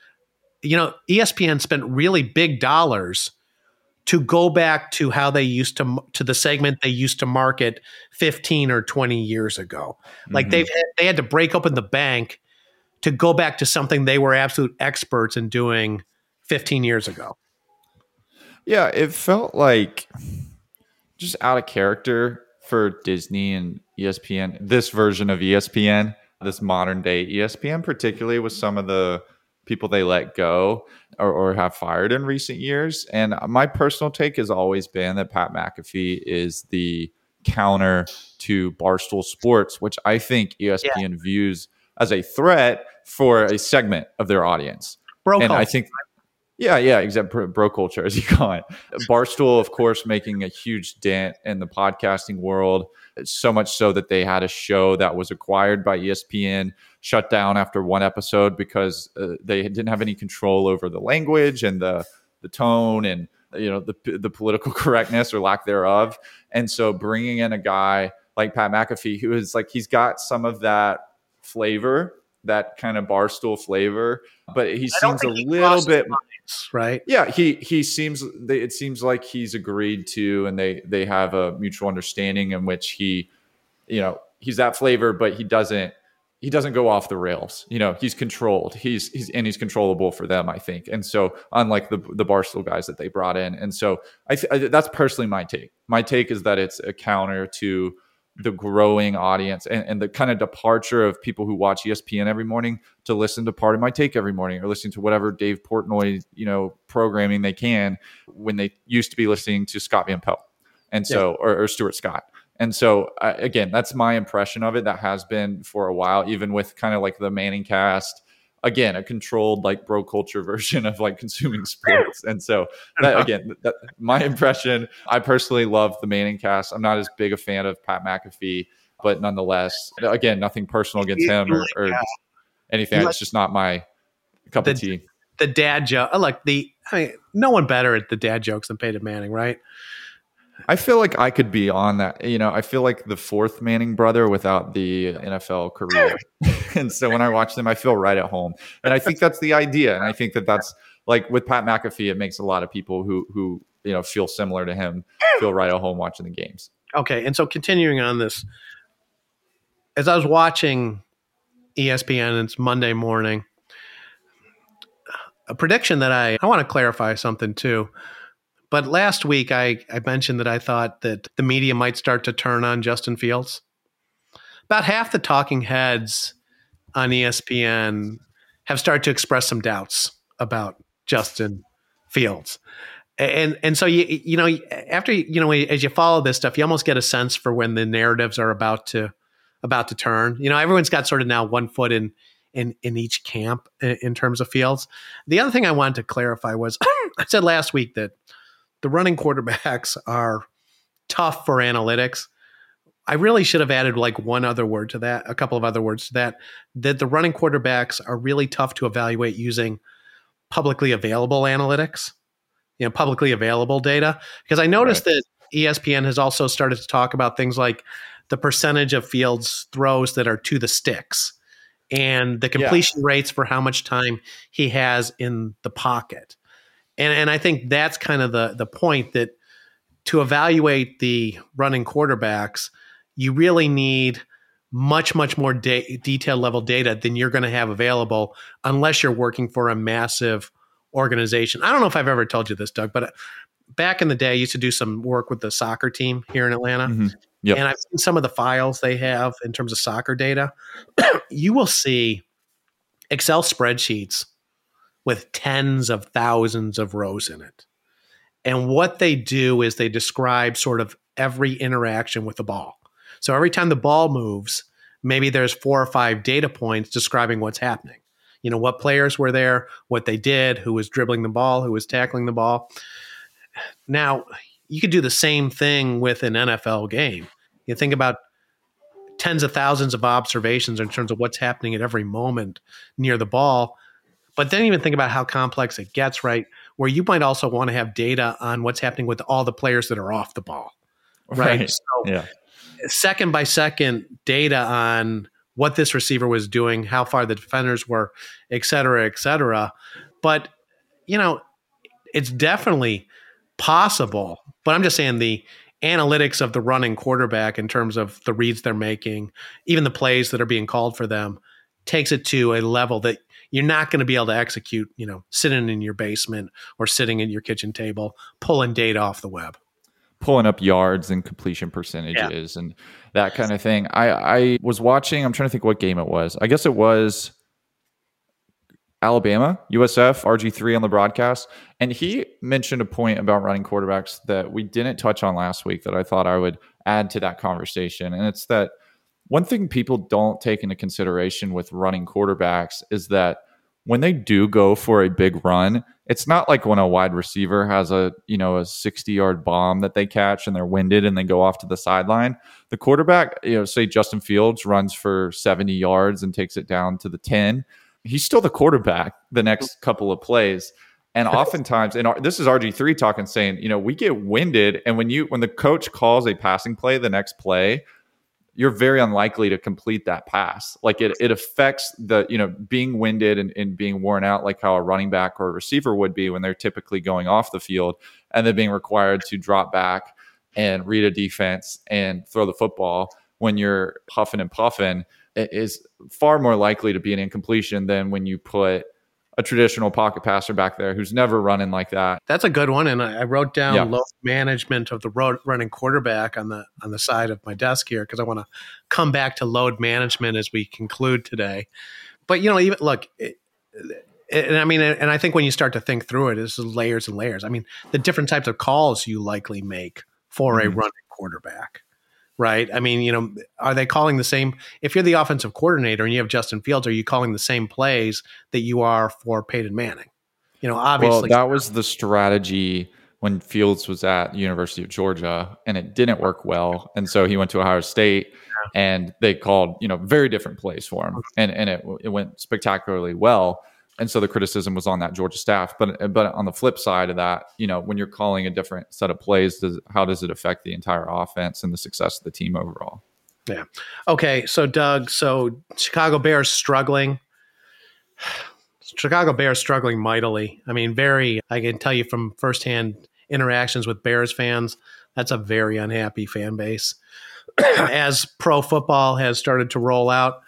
you know, ESPN spent really big dollars to go back to how they used to to the segment they used to market 15 or 20 years ago. Like Mhm. they've had, they had to break open the bank to go back to something they were absolute experts in doing 15 years ago. Yeah, it felt like just out of character for Disney and ESPN. This version of ESPN, this modern day ESPN, particularly with some of the people they let go or, or have fired in recent years. And my personal take has always been that Pat McAfee is the counter to Barstool Sports, which I think ESPN views as a threat for a segment of their audience Bro, and I think, yeah, yeah, except bro culture, as you call it. Barstool, of course, making a huge dent in the podcasting world. So much so that they had a show that was acquired by ESPN, shut down after one episode because uh, they didn't have any control over the language and the the tone and you know the the political correctness or lack thereof. And so, bringing in a guy like Pat McAfee, who is like he's got some of that flavor, that kind of barstool flavor, but he I seems a he little bit. lines, right? Yeah, he he seems. They, it seems like he's agreed to, and they they have a mutual understanding in which he, you know, he's that flavor, but he doesn't he doesn't go off the rails. You know, he's controlled. He's he's and he's controllable for them, I think. And so, unlike the the Barstool guys that they brought in, and so I, th- I that's personally my take. My take is that it's a counter to the growing audience and, and the kind of departure of people who watch ESPN every morning to listen to Pardon My Take every morning or listening to whatever Dave Portnoy, you know, programming they can when they used to be listening to Scott Van Pelt. And so, or, or Stuart Scott. And so, uh, again, that's my impression of it. That has been for a while, even with kind of like the ManningCast. Again, a controlled like bro culture version of like consuming sports. And so, that, again, that, my impression. I personally love the ManningCast. I'm not as big a fan of Pat McAfee, but nonetheless, again, nothing personal against him or, or anything. It's just not my cup of tea. The dad joke, uh, like the, I mean, no one better at the dad jokes than Peyton Manning, right? I feel like I could be on that. You know, I feel like the fourth Manning brother without the NFL career. and so when I watch them, I feel right at home. And I think that's the idea. And I think that that's like with Pat McAfee, it makes a lot of people who who you know feel similar to him feel right at home watching the games. Okay, and so continuing on this, as I was watching ESPN, it's Monday morning. A prediction that I I want to clarify something too. But last week I, I mentioned that I thought that the media might start to turn on Justin Fields. About half the talking heads on ESPN have started to express some doubts about Justin Fields. And and so you you know after you know as you follow this stuff you almost get a sense for when the narratives are about to about to turn. You know everyone's got sort of now one foot in in in each camp in, in terms of Fields. The other thing I wanted to clarify was I said last week that the running quarterbacks are tough for analytics. I really should have added like one other word to that, a couple of other words to that, that the running quarterbacks are really tough to evaluate using publicly available analytics, you know, publicly available data. Because I noticed right. that ESPN has also started to talk about things like the percentage of fields throws that are to the sticks and the completion yeah. rates for how much time he has in the pocket. And and I think that's kind of the the point that to evaluate the running quarterbacks, you really need much much more de- detailed level data than you're going to have available unless you're working for a massive organization. I don't know if I've ever told you this, Doug, but uh, back in the day, I used to do some work with the soccer team here in Atlanta. Mm-hmm. Yep. And I've seen some of the files they have in terms of soccer data. you will see Excel spreadsheets with tens of thousands of rows in it. And what they do is they describe sort of every interaction with the ball. So every time the ball moves, maybe there's four or five data points describing what's happening. You know, what players were there, what they did, who was dribbling the ball, who was tackling the ball. Now, you could do the same thing with an NFL game. You think about tens of thousands of observations in terms of what's happening at every moment near the ball. But then even think about how complex it gets, right? Where you might also want to have data on what's happening with all the players that are off the ball, right? right. So, yeah second by second data on what this receiver was doing, how far the defenders were, et cetera, et cetera. But, you know, it's definitely possible. But I'm just saying the analytics of the running quarterback in terms of the reads they're making, even the plays that are being called for them, takes it to a level that you're not going to be able to execute, you know, sitting in your basement or sitting at your kitchen table, pulling data off the web pulling up yards and completion percentages yeah. and that kind of thing. I, I was watching, I'm trying to think what game it was. I guess it was Alabama, USF, RG3 on the broadcast. And he mentioned a point about running quarterbacks that we didn't touch on last week that I thought I would add to that conversation. And it's that one thing people don't take into consideration with running quarterbacks is that when they do go for a big run, it's not like when a wide receiver has a you know a 60 yard bomb that they catch and they're winded and they go off to the sideline. The quarterback you know say justin fields runs for 70 yards and takes it down to the 10 he's still the quarterback the next couple of plays. And oftentimes and this is rg3 talking saying you know we get winded and when you when the coach calls a passing play the next play you're very unlikely to complete that pass. Like it, it affects the, you know, being winded and, and, being worn out, like how a running back or a receiver would be when they're typically going off the field and then being required to drop back and read a defense and throw the football when you're huffing and puffing is far more likely to be an incompletion than when you put a traditional pocket passer back there who's never running like that. That's a good one, and I, wrote down yeah. load management of the road running quarterback on the on the side of my desk here because I want to come back to load management as we conclude today. But you know, even look. It, and I mean, and I think when you start to think through it, it's layers and layers. I mean, the different types of calls you likely make for mm-hmm. a running quarterback right? I mean, you know, are they calling the same? If you're the offensive coordinator and you have Justin Fields, are you calling the same plays that you are for Peyton Manning? You know, obviously. Well, that was the strategy when Fields was at University of Georgia, and it didn't work well, and so he went to Ohio State, and they called you know very different plays for him, and and it it went spectacularly well. And so the criticism was on that Georgia staff. But but on the flip side of that, you know, when you're calling a different set of plays, does, how does it affect the entire offense and the success of the team overall? Yeah. Okay. So Doug, so Chicago Bears struggling. Chicago Bears struggling mightily. I mean, very. I can tell you from firsthand interactions with Bears fans, that's a very unhappy fan base. As pro football has started to roll out,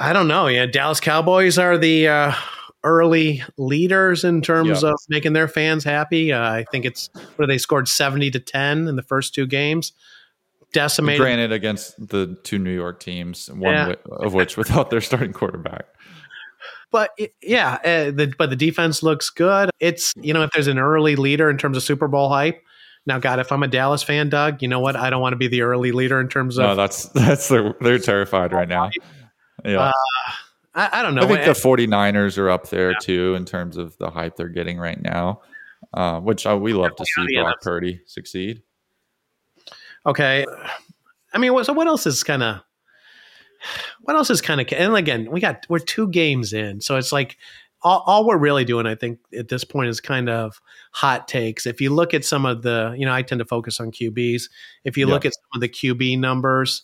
I don't know. Yeah, Dallas Cowboys are the uh, early leaders in terms of making their fans happy. Uh, I think it's where they scored seventy to ten in the first two games. Decimated. Granted, against the two New York teams, one yeah. of which without their starting quarterback. But yeah, uh, the, but the defense looks good. It's you know if there's an early leader in terms of Super Bowl hype. Now, God, if I'm a Dallas fan, Doug, you know what? I don't want to be the early leader in terms of. No, that's that's the, they're terrified right now. Yeah. Uh, I, I, don't know. I think the 49ers are up there yeah. too in terms of the hype they're getting right now, uh, which uh, we love to see Brock Purdy succeed. Okay. I mean, so what else is kind of, what else is kind of, and again, we got, we're two games in. So it's like, all, all, we're really doing, I think, at this point is kind of hot takes. If you look at some of the, you know, I tend to focus on QBs. If you look at some of the QB numbers,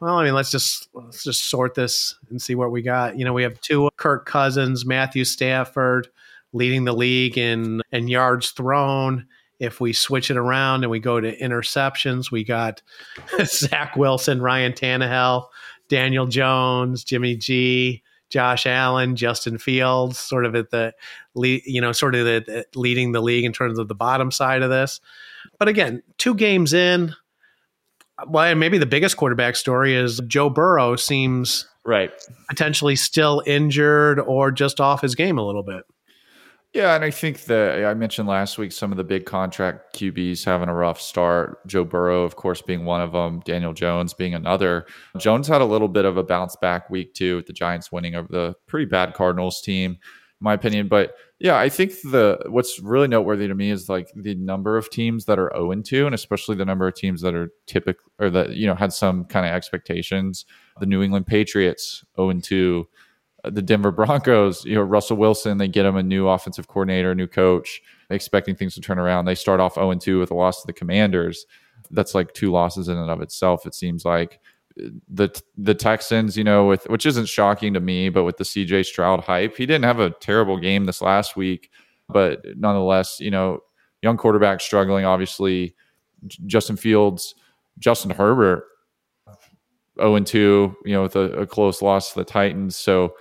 well, I mean, let's just let's just sort this and see what we got. You know, we have Tua Kirk Cousins, Matthew Stafford leading the league in in yards thrown. If we switch it around and we go to interceptions, we got Zach Wilson, Ryan Tannehill, Daniel Jones, Jimmy G, Josh Allen, Justin Fields, sort of at the you know, sort of the, leading the league in terms of the bottom side of this. But again, two games in, well, maybe the biggest quarterback story is Joe Burrow seems right potentially still injured or just off his game a little bit. Yeah, and I think that I mentioned last week some of the big contract QBs having a rough start. Joe Burrow, of course, being one of them. Daniel Jones being another. Jones had a little bit of a bounce back week too, with the Giants winning over the pretty bad Cardinals team, in my opinion. But yeah, I think the what's really noteworthy to me is like the number of teams that are 0 2, and especially the number of teams that are typical or that you know had some kind of expectations. The New England Patriots 0 2, uh, the Denver Broncos, you know Russell Wilson, they get him a new offensive coordinator, new coach, expecting things to turn around. They start off 0 2 with a loss to the Commanders. That's like two losses in and of itself. It seems like the the Texans, you know, with which isn't shocking to me, but with the CJ Stroud hype, he didn't have a terrible game this last week, but nonetheless, you know, young quarterback struggling. Obviously, Justin Fields, Justin Herbert, zero oh and two, you know, with a, a close loss to the Titans. So,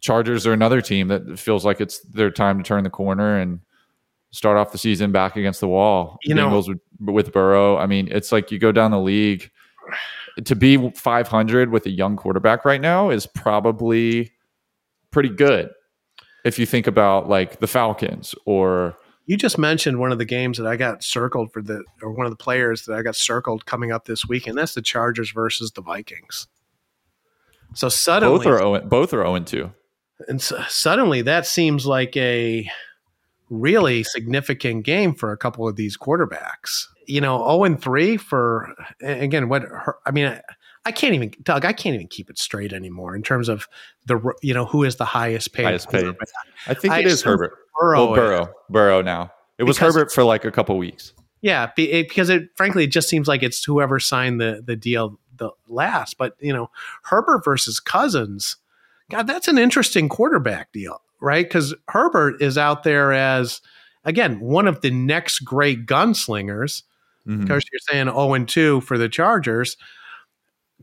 Chargers are another team that feels like it's their time to turn the corner and start off the season back against the wall. You Bengals know, with, with Burrow. I mean, it's like you go down the league to be 500 with a young quarterback right now is probably pretty good. If you think about like the Falcons or you just mentioned one of the games that I got circled for the or one of the players that I got circled coming up this weekend. That's the Chargers versus the Vikings. So suddenly both are 0, both are 0 2. And so suddenly that seems like a really significant game for a couple of these quarterbacks. You know, 0 and 3 for again what her, I mean I, I, can't even Doug, I can't even keep it straight anymore in terms of the you know who is the highest paid. Highest paid. I think I it is Herbert. Burrow. Well, Burrow. Burrow now. It was Herbert for like a couple weeks. Yeah, because it frankly it just seems like it's whoever signed the the deal the last, but you know, Herbert versus Cousins. God, that's an interesting quarterback deal right? Because Herbert is out there as again one of the next great gunslingers. Mm-hmm. Because you're saying 0 and 2 for the Chargers.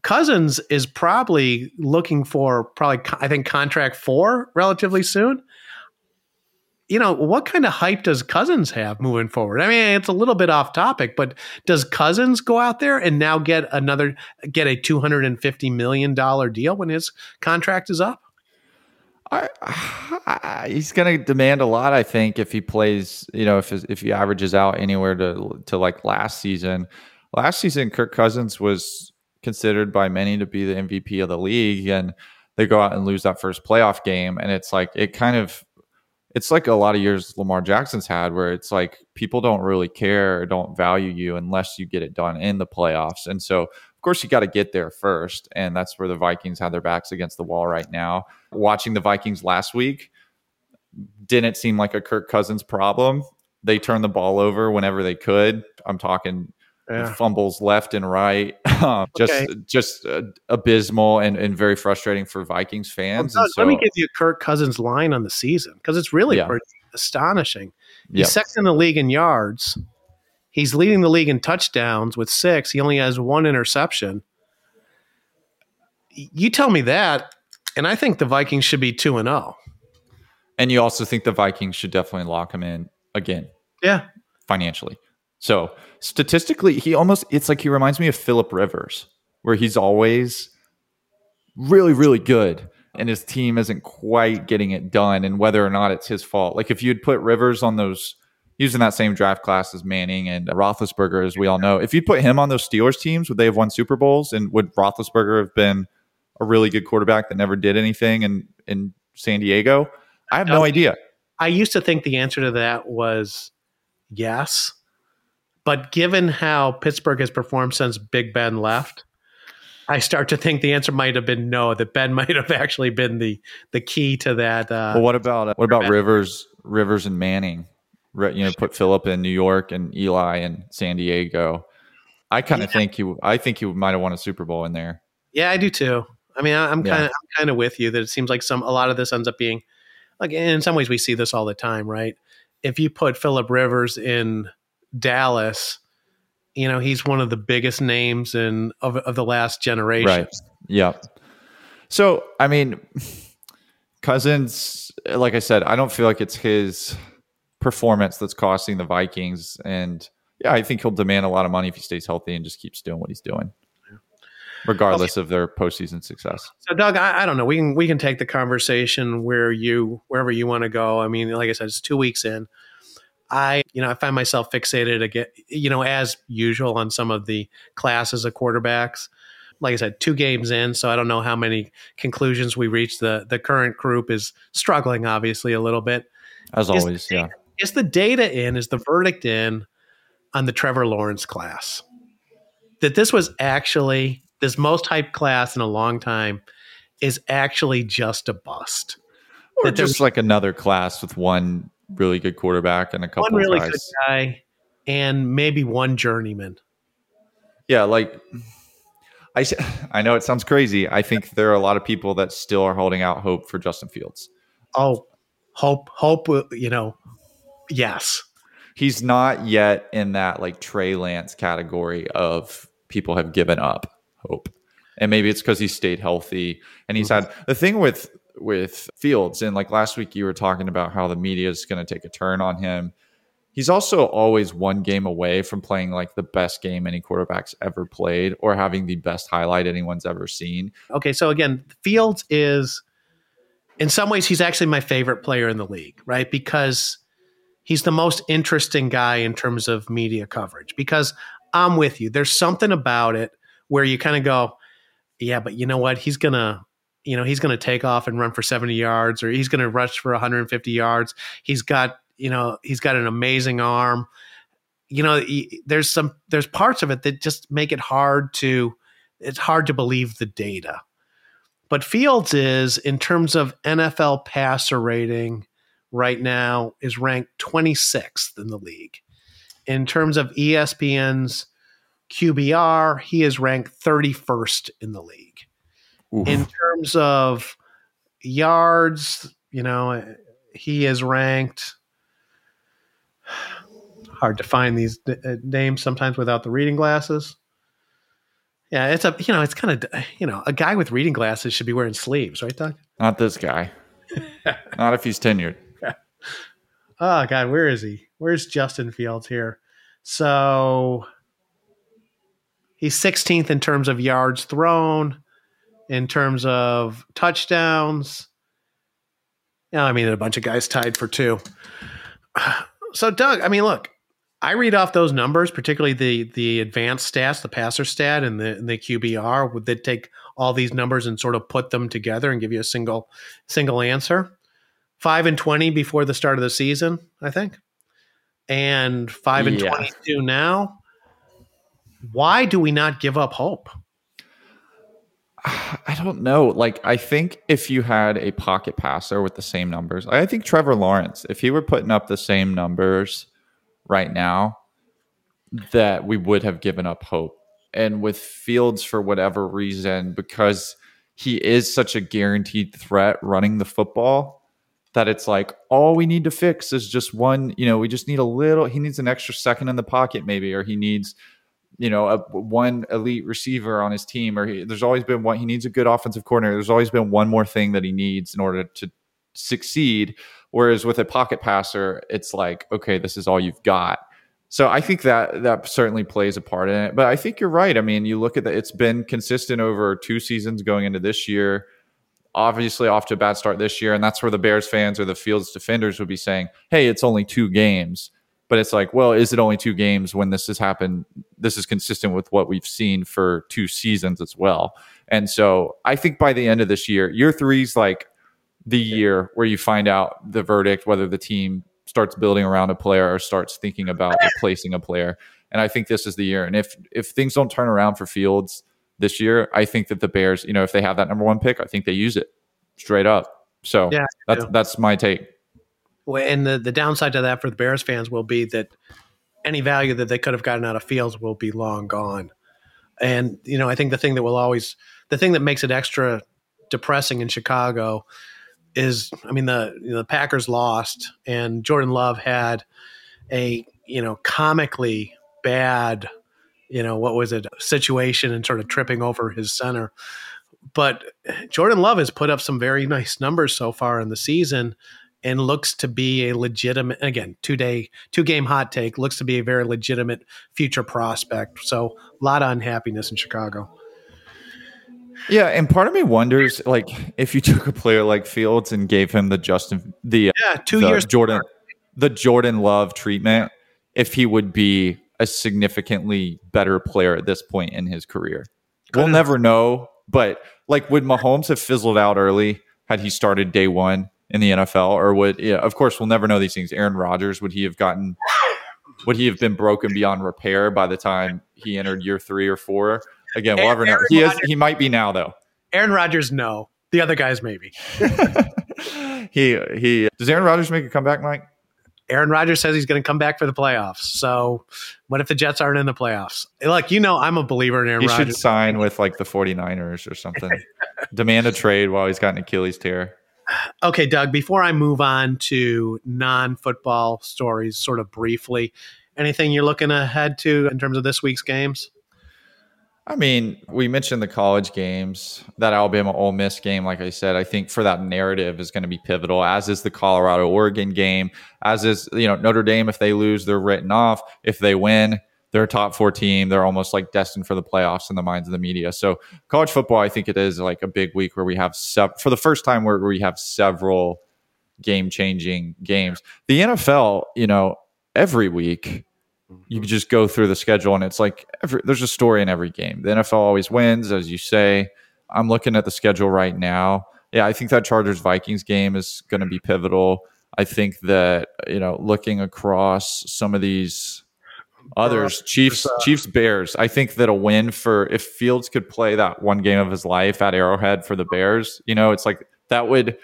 Cousins is probably looking for probably I think contract four relatively soon. You know, what kind of hype does Cousins have moving forward? I mean, it's a little bit off topic, but does Cousins go out there and now get another get a two hundred and fifty million dollar deal when his contract is up? I, I, he's going to demand a lot, I think, if he plays. You know, if if he averages out anywhere to to like last season. Last season, Kirk Cousins was considered by many to be the MVP of the league, and they go out and lose that first playoff game, and it's like it kind of. It's like a lot of years Lamar Jackson's had, where it's like people don't really care or don't value you unless you get it done in the playoffs. And so, course, you got to get there first. And that's where the Vikings have their backs against the wall right now. Watching the Vikings last week didn't seem like a Kirk Cousins problem. They turned the ball over whenever they could. I'm talking yeah. fumbles left and right. Um, just okay. just uh, abysmal and, and very frustrating for Vikings fans. Well, so, let me give you Kirk Cousins' line on the season because it's really yeah. pretty astonishing. He's yep. second in the league in yards. He's leading the league in touchdowns with six. He only has one interception. You tell me that, and I think the Vikings should be two and zero. Oh. And you also think the Vikings should definitely lock him in again. Yeah, financially. So statistically, he almost it's like he reminds me of Philip Rivers, where he's always really, really good. And his team isn't quite getting it done, and whether or not it's his fault. Like if you'd put Rivers on those using that same draft class as Manning and Roethlisberger, as we all know, if you'd put him on those Steelers teams, would they have won Super Bowls? And would Roethlisberger have been a really good quarterback that never did anything in in San Diego? I have no idea. I used to think the answer to that was yes. But given how Pittsburgh has performed since Big Ben left, I start to think the answer might have been no. That Ben might have actually been the the key to that. Uh, well, what about uh, what about Rivers, Rivers and Manning? You know, put Philip in New York and Eli in San Diego. I kind of yeah. think you. I think you might have won a Super Bowl in there. Yeah, I do too. I mean, I, am kind of yeah. I'm kind of with you that it seems like some a lot of this ends up being like in some ways we see this all the time, right? If you put Philip Rivers in Dallas, you know, he's one of the biggest names in of, of the last generation. Right. Yeah. So, I mean, Cousins, like I said, I don't feel like it's his performance that's costing the Vikings. And yeah, I think he'll demand a lot of money if he stays healthy and just keeps doing what he's doing regardless of their postseason success. So, Doug, I, I, don't know. We can we can take the conversation where you wherever you want to go. I mean, like I said, it's two weeks in. I, you know, I find myself fixated again, you know, as usual on some of the classes of quarterbacks. Like I said, two games in, so I don't know how many conclusions we reach. The the current group is struggling, obviously, a little bit. As always, yeah. Is the data in? Is the verdict in on the Trevor Lawrence class? That this was actually this most hyped class in a long time is actually just a bust. Or that just like another class with one really good quarterback and a couple one really guys. good guy and maybe one journeyman. Yeah, like I I know it sounds crazy. I think there are a lot of people that still are holding out hope for Justin Fields. Oh, hope hope uh, you know. Yes. He's not yet in that like Trey Lance category of people have given up hope. And maybe it's because he stayed healthy and he's mm-hmm. had the thing with with Fields and like last week you were talking about how the media is going to take a turn on him. He's also always one game away from playing like the best game any quarterback's ever played or having the best highlight anyone's ever seen. Okay, so again, Fields is in some ways he's actually my favorite player in the league, right? Because he's the most interesting guy in terms of media coverage because I'm with you. There's something about it where you kind of go, yeah, but you know what? He's gonna, you know, he's gonna take off and run for 70 yards, or he's gonna rush for 150 yards. He's got, you know, he's got an amazing arm. You know, he, there's some there's parts of it that just make it hard to it's hard to believe the data. But Fields is in terms of NFL passer rating right now is ranked 26th in the league. In terms of ESPN's QBR, he is ranked 31st in the league. Oof. In terms of yards, you know, he is ranked. Hard to find these uh, names sometimes without the reading glasses. Yeah, it's a you know it's kind of you know a guy with reading glasses should be wearing sleeves, right, Doug? Not this guy. Not if he's tenured. Oh God, where is he? Where's Justin Fields here? So he's 16th in terms of yards thrown, in terms of touchdowns. I mean, a bunch of guys tied for two. So, Doug, I mean, look, I read off those numbers, particularly the the advanced stats, the passer stat, and the the QBR. Would they take all these numbers and sort of put them together and give you a single single answer? Five and twenty before the start of the season, I think, and five and yeah. twenty two now why do we not give up hope? I don't know. Like, I think if you had a pocket passer with the same numbers, I think Trevor Lawrence, if he were putting up the same numbers right now, that we would have given up hope. And with Fields, for whatever reason, because he is such a guaranteed threat running the football, that it's like all we need to fix is just one, you know, we just need a little, he needs an extra second in the pocket, maybe, or he needs you know, a, one elite receiver on his team, or he, there's always been one. He needs a good offensive coordinator. There's always been one more thing that he needs in order to succeed. Whereas with a pocket passer, it's like, okay, this is all you've got. So I think that that certainly plays a part in it. But I think you're right. I mean, you look at that; it's been consistent over two seasons going into this year. Obviously, off to a bad start this year, and that's where the Bears fans or the Fields defenders would be saying, "Hey, it's only two games." but it's like, well, is it only two games when this has happened? This is consistent with what we've seen for two seasons as well. And so I think by the end of this year, year three is like the year where you find out the verdict, whether the team starts building around a player or starts thinking about replacing a player. And I think this is the year. And if if things don't turn around for Fields this year, I think that the Bears, you know, if they have that number one pick, I think they use it straight up. So yeah, that's that's my take and the, the downside to that for the Bears fans will be that any value that they could have gotten out of Fields will be long gone. And you know, I think the thing that will always the thing that makes it extra depressing in Chicago is, I mean, the you know, the Packers lost, and Jordan Love had a you know comically bad, you know, what was it situation and sort of tripping over his center. But Jordan Love has put up some very nice numbers so far in the season and looks to be a legitimate again two day two game hot take looks to be a very legitimate future prospect. So a lot of unhappiness in chicago. Yeah and part of me wonders like if you took a player like fields and gave him the justin the yeah two the years jordan the jordan love treatment if he would be a significantly better player at this point in his career we'll never know but like would mahomes have fizzled out early had he started day one in the NFL, or would yeah, of course we'll never know these things. Aaron Rodgers would he have gotten would he have been broken beyond repair by the time he entered year three or four? Again, we'll never know. He is he might be now though. Aaron Rodgers, no. The other guys maybe. he he does Aaron Rodgers make a comeback, Mike? Aaron Rodgers says he's going to come back for the playoffs. So, what if the Jets aren't in the playoffs? Look, you know, I'm a believer in Aaron he Rodgers. should sign with like the 49ers or something. Demand a trade while he's got an Achilles tear. Okay, Doug, before I move on to non football stories, sort of briefly, anything you're looking ahead to in terms of this week's games? I mean, we mentioned the college games. That Alabama Ole Miss game, like I said, I think for that narrative is going to be pivotal, as is the Colorado Oregon game, as is, you know, Notre Dame. If they lose, they're written off. If they win, they're a top four team. They're almost like destined for the playoffs in the minds of the media. So college football, I think it is like a big week where we have sev- for the first time where we have several game changing games. The NFL, you know, every week you can just go through the schedule and it's like every, there's a story in every game. The NFL always wins, as you say. I'm looking at the schedule right now. Yeah, I think that Chargers Vikings game is going to be pivotal. I think that you know, looking across some of these Others, Chiefs, Chiefs, Bears. I think that a win for if Fields could play that one game of his life at Arrowhead for the Bears, you know, it's like that would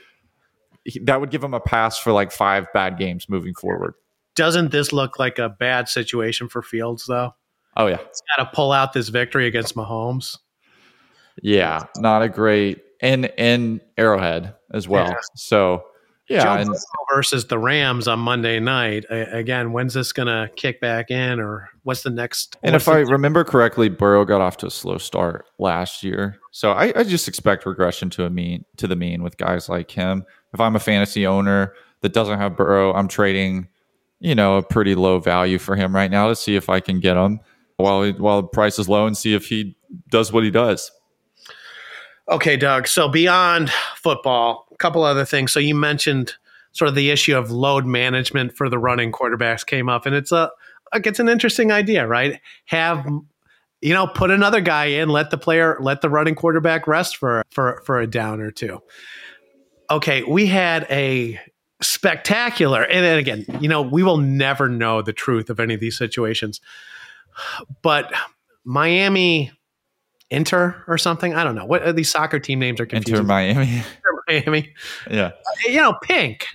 that would give him a pass for like five bad games moving forward. Doesn't this look like a bad situation for Fields though? Oh yeah, he's got to pull out this victory against Mahomes. Yeah, not a great and and Arrowhead as well. Yeah. So yeah, and, versus the Rams on Monday night. I, again, when's this going to kick back in, or what's the next? And if I remember correctly, Burrow got off to a slow start last year, so I, I, just expect regression to a mean to the mean with guys like him. If I'm a fantasy owner that doesn't have Burrow, I'm trading, you know, a pretty low value for him right now to see if I can get him while while the price is low and see if he does what he does. Okay, Doug. So beyond football, a couple other things. So you mentioned sort of the issue of load management for the running quarterbacks came up, and it's a it's an interesting idea, right? Have you know, put another guy in, let the player, let the running quarterback rest for for for a down or two. Okay, we had a spectacular, and then again, you know, we will never know the truth of any of these situations, but Miami Inter or something. I don't know what these soccer team names are confusing. Inter Miami. Inter Miami. yeah. You know, pink.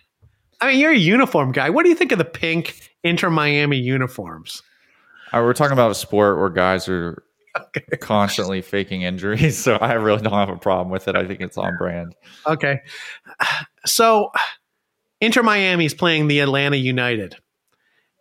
I mean, you're a uniform guy. What do you think of the pink Inter Miami uniforms? Uh, we're talking about a sport where guys are okay. constantly faking injuries, so I really don't have a problem with it. I think it's on brand. Okay, so Inter Miami is playing the Atlanta United,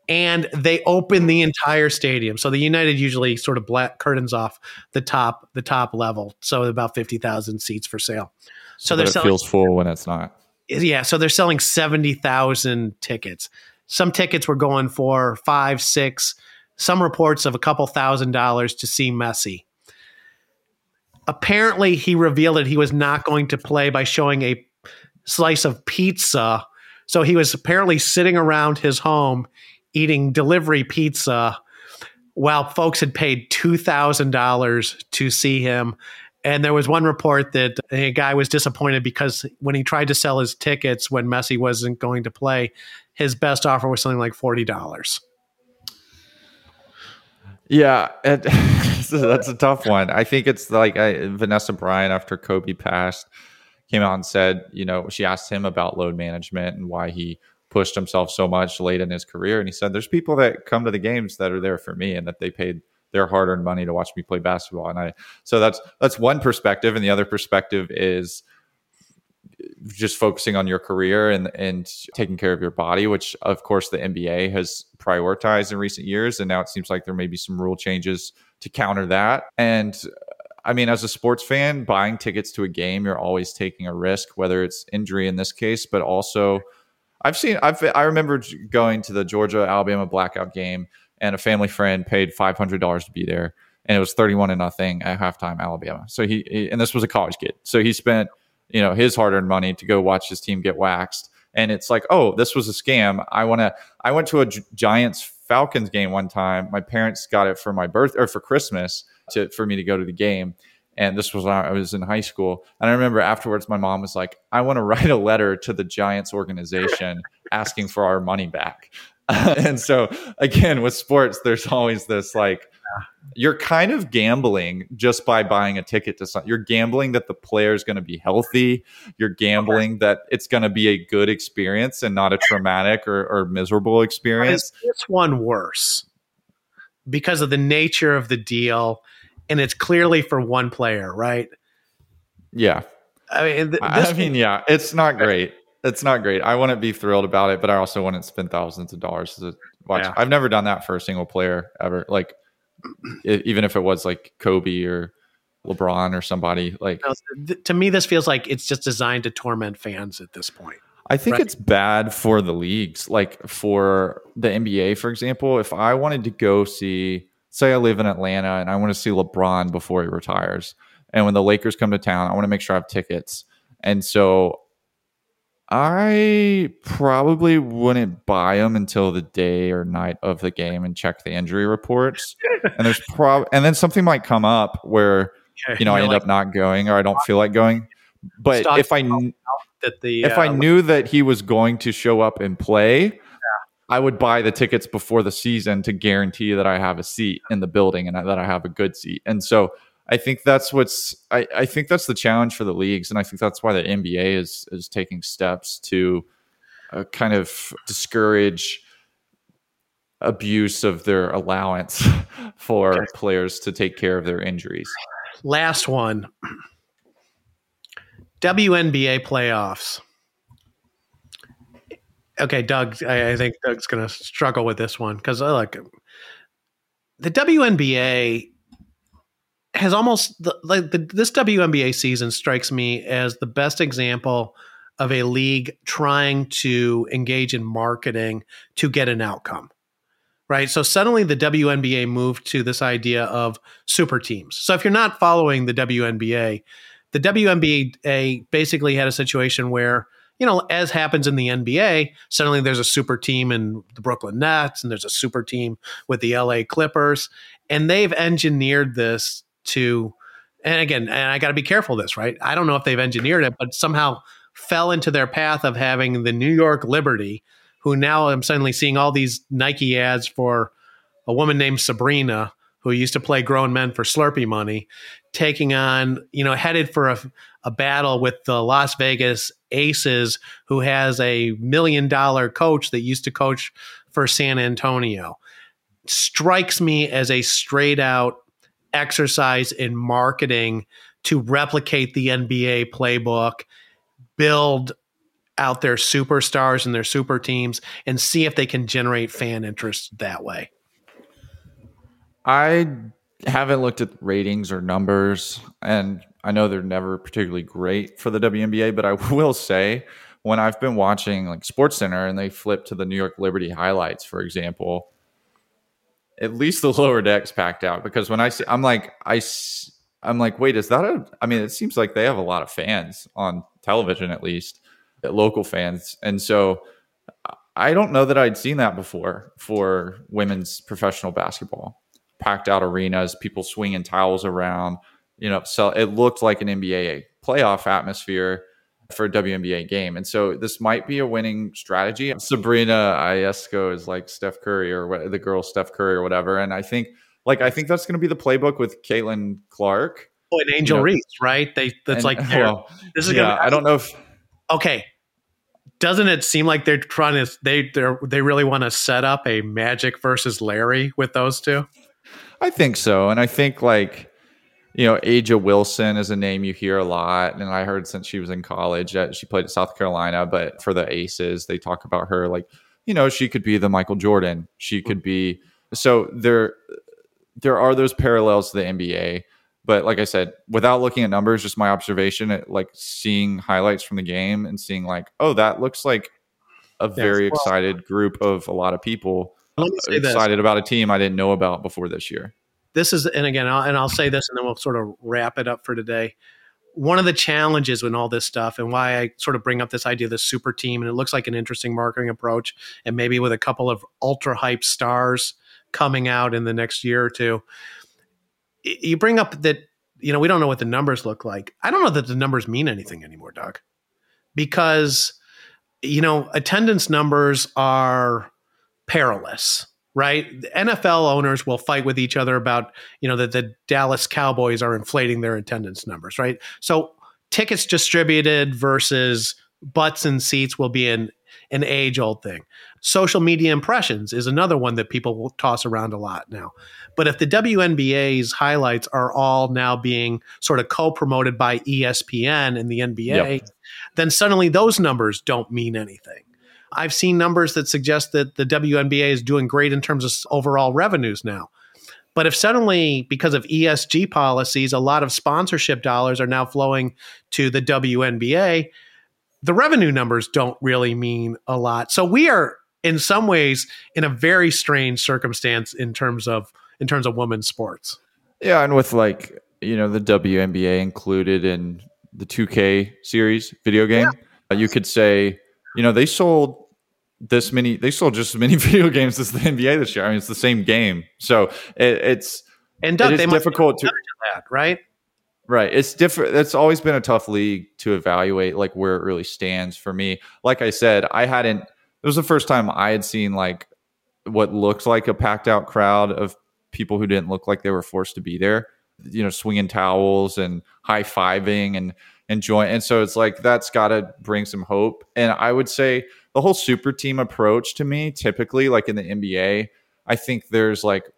and they open the entire stadium. So the United usually sort of black curtains off the top the top level, so about fifty thousand seats for sale. So, so they're selling, feels full when it's not. Yeah, so they're selling seventy thousand tickets. Some tickets were going for five, six some reports of a couple thousand dollars to see Messi. Apparently, he revealed that he was not going to play by showing a slice of pizza. So he was apparently sitting around his home eating delivery pizza while folks had paid $2,000 to see him. And there was one report that a guy was disappointed because when he tried to sell his tickets when Messi wasn't going to play, his best offer was something like $40. Yeah, it, that's a tough one. I think it's like I, Vanessa Bryant after Kobe passed came out and said, you know, she asked him about load management and why he pushed himself so much late in his career, and he said, "There's people that come to the games that are there for me, and that they paid their hard-earned money to watch me play basketball." And I, so that's that's one perspective, and the other perspective is just focusing on your career and and taking care of your body, which of course the NBA has prioritized in recent years, and now it seems like there may be some rule changes to counter that. And I mean, as a sports fan, buying tickets to a game, you're always taking a risk, whether it's injury in this case, but also I've seen I've I remember going to the Georgia Alabama blackout game, and a family friend paid five hundred dollars to be there, and it was thirty one to nothing at halftime, Alabama. So he, he and this was a college kid, so he spent you know his hard-earned money to go watch his team get waxed and it's like oh this was a scam. I want to i went to a giants falcons game one time. My parents got it for my birth or for christmas to for me to go to the game and this was when I was in high school. And I remember afterwards, my mom was like, I want to write a letter to the Giants organization asking for our money back. and so, again, with sports, there's always this like, you're kind of gambling just by buying a ticket to something. You're gambling that the player is going to be healthy. You're gambling that it's going to be a good experience and not a traumatic or, or miserable experience. This one worse because of the nature of the deal, and it's clearly for one player, right? Yeah. I mean, th- I mean, yeah, it's not great. It's not great. I wouldn't be thrilled about it, but I also wouldn't spend thousands of dollars to watch. Yeah. I've never done that for a single player ever. Like even if it was like Kobe or LeBron or somebody like to me this feels like it's just designed to torment fans at this point. I think right? it's bad for the leagues. Like for the NBA, for example, if I wanted to go see, say, I live in Atlanta and I want to see LeBron before he retires, and when the Lakers come to town, I want to make sure I have tickets. And so I probably wouldn't buy them until the day or night of the game and check the injury reports. and there's prob and then something might come up where you know I end like, up not going or I don't feel like going. But if I that the if uh, I knew that he was going to show up and play. I would buy the tickets before the season to guarantee that I have a seat in the building and that I have a good seat. And so I think that's what's I, I think that's the challenge for the leagues, and I think that's why the NBA is is taking steps to uh, kind of discourage abuse of their allowance for players to take care of their injuries. Last one. WNBA playoffs. Okay, Doug, I, I think Doug's going to struggle with this one because I uh, like the WNBA has almost like the, this WNBA season strikes me as the best example of a league trying to engage in marketing to get an outcome. Right. So suddenly the WNBA moved to this idea of super teams. So if you're not following the WNBA, the WNBA basically had a situation where, you know, as happens in the NBA, suddenly there's a super team in the Brooklyn Nets and there's a super team with the LA Clippers. And they've engineered this to and again and i got to be careful this right i don't know if they've engineered it but somehow fell into their path of having the new york liberty who now i'm suddenly seeing all these nike ads for a woman named sabrina who used to play grown men for Slurpee money, taking on, you know, headed for a, a battle with the Las Vegas Aces, who has a million dollar coach that used to coach for San Antonio. Strikes me as a straight out exercise in marketing to replicate the NBA playbook, build out their superstars and their super teams, and see if they can generate fan interest that way. I haven't looked at ratings or numbers, and I know they're never particularly great for the WNBA, but I will say when I've been watching like SportsCenter and they flip to the New York Liberty highlights, for example, at least the lower decks packed out because when I see, I'm like, I, I'm like, wait, is that a? I mean, it seems like they have a lot of fans on television, at least local fans, and so I don't know that I'd seen that before for women's professional basketball. Packed out arenas, people swinging towels around, you know, so it looked like an NBA playoff atmosphere for a WNBA game. And so this might be a winning strategy. Sabrina Ionescu is like Steph Curry or what, the girl Steph Curry or whatever. And I think like I think that's going to be the playbook with Caitlin Clark. Oh, and Angel you know, Reese, right? They that's and, like well, this is yeah. Gonna, I don't know if okay. Doesn't it seem like they're trying to they they they really want to set up a Magic versus Larry with those two? I think so, and I think like you know, A'ja Wilson is a name you hear a lot. And I heard since she was in college that she played at South Carolina, but for the Aces, they talk about her like, you know, she could be the Michael Jordan. She could be so there there are those parallels to the NBA. But like I said, without looking at numbers, just my observation, at like seeing highlights from the game and seeing like, oh, that looks like a very yes, excited group of a lot of people excited this. about a team I didn't know about before this year this is, and again, I'll, and I'll say this, and then we'll sort of wrap it up for today. One of the challenges in all this stuff, and why I sort of bring up this idea of the super team, and it looks like an interesting marketing approach, and maybe with a couple of ultra hype stars coming out in the next year or two. You bring up that you know we don't know what the numbers look like. I don't know that the numbers mean anything anymore, Doug, because you know attendance numbers are perilous right? The NFL owners will fight with each other about, you know, that the Dallas Cowboys are inflating their attendance numbers, right? So tickets distributed versus butts and seats will be an an age old thing. Social media impressions is another one that people will toss around a lot now. But if the WNBA's highlights are all now being sort of co-promoted by ESPN and the NBA, yep. then suddenly those numbers don't mean anything. I've seen numbers that suggest that the WNBA is doing great in terms of overall revenues now. But if suddenly, because of ESG policies, a lot of sponsorship dollars are now flowing to the WNBA, the revenue numbers don't really mean a lot. So we are, in some ways, in a very strange circumstance in terms of in terms of women's sports. Yeah, and with like you know the WNBA included in the 2K series video game, yeah. Uh, you could say you know they sold this many they sold just as many video games as the NBA this year. I mean, it's the same game. So it, it's and Doug, it is difficult to, that, right? Right. It's different. It's always been a tough league to evaluate like where it really stands for me. Like I said, I hadn't it was the first time I had seen like what looked like a packed out crowd of people who didn't look like they were forced to be there, you know, swinging towels and high fiving and enjoying. And so it's like that's got to bring some hope. And I would say the whole super team approach to me, typically, like in the NBA, I think there's like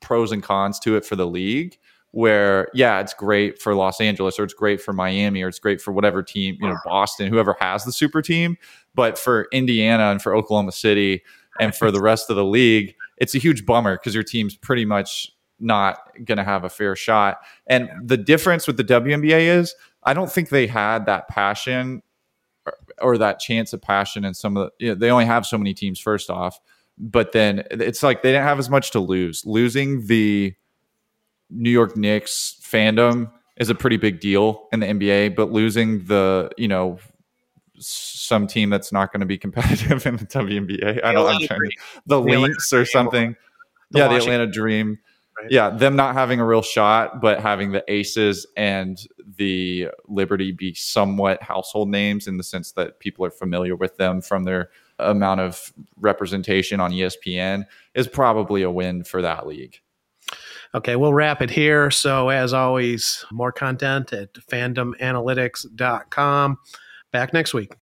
pros and cons to it for the league. Where, yeah, it's great for Los Angeles or it's great for Miami or it's great for whatever team, you know, Boston, whoever has the super team. But for Indiana and for Oklahoma City and for the rest of the league, it's a huge bummer because your team's pretty much not going to have a fair shot. And the difference with the WNBA is I don't think they had that passion or that chance of passion and some of the you know, they only have so many teams first off but then it's like they didn't have as much to lose losing the new york knicks fandom is a pretty big deal in the nba but losing the you know some team that's not going to be competitive in the WNBA. I don't. I'm trying to, the, the Lynx or something. The yeah, Washington. the Atlanta Dream. Right? Yeah, them not having a real shot, but having the Aces and the Liberty be somewhat household names in the sense that people are familiar with them from their amount of representation on ESPN is probably a win for that league. Okay, we'll wrap it here. So, as always, more content at fandomanalytics.com. Back next week.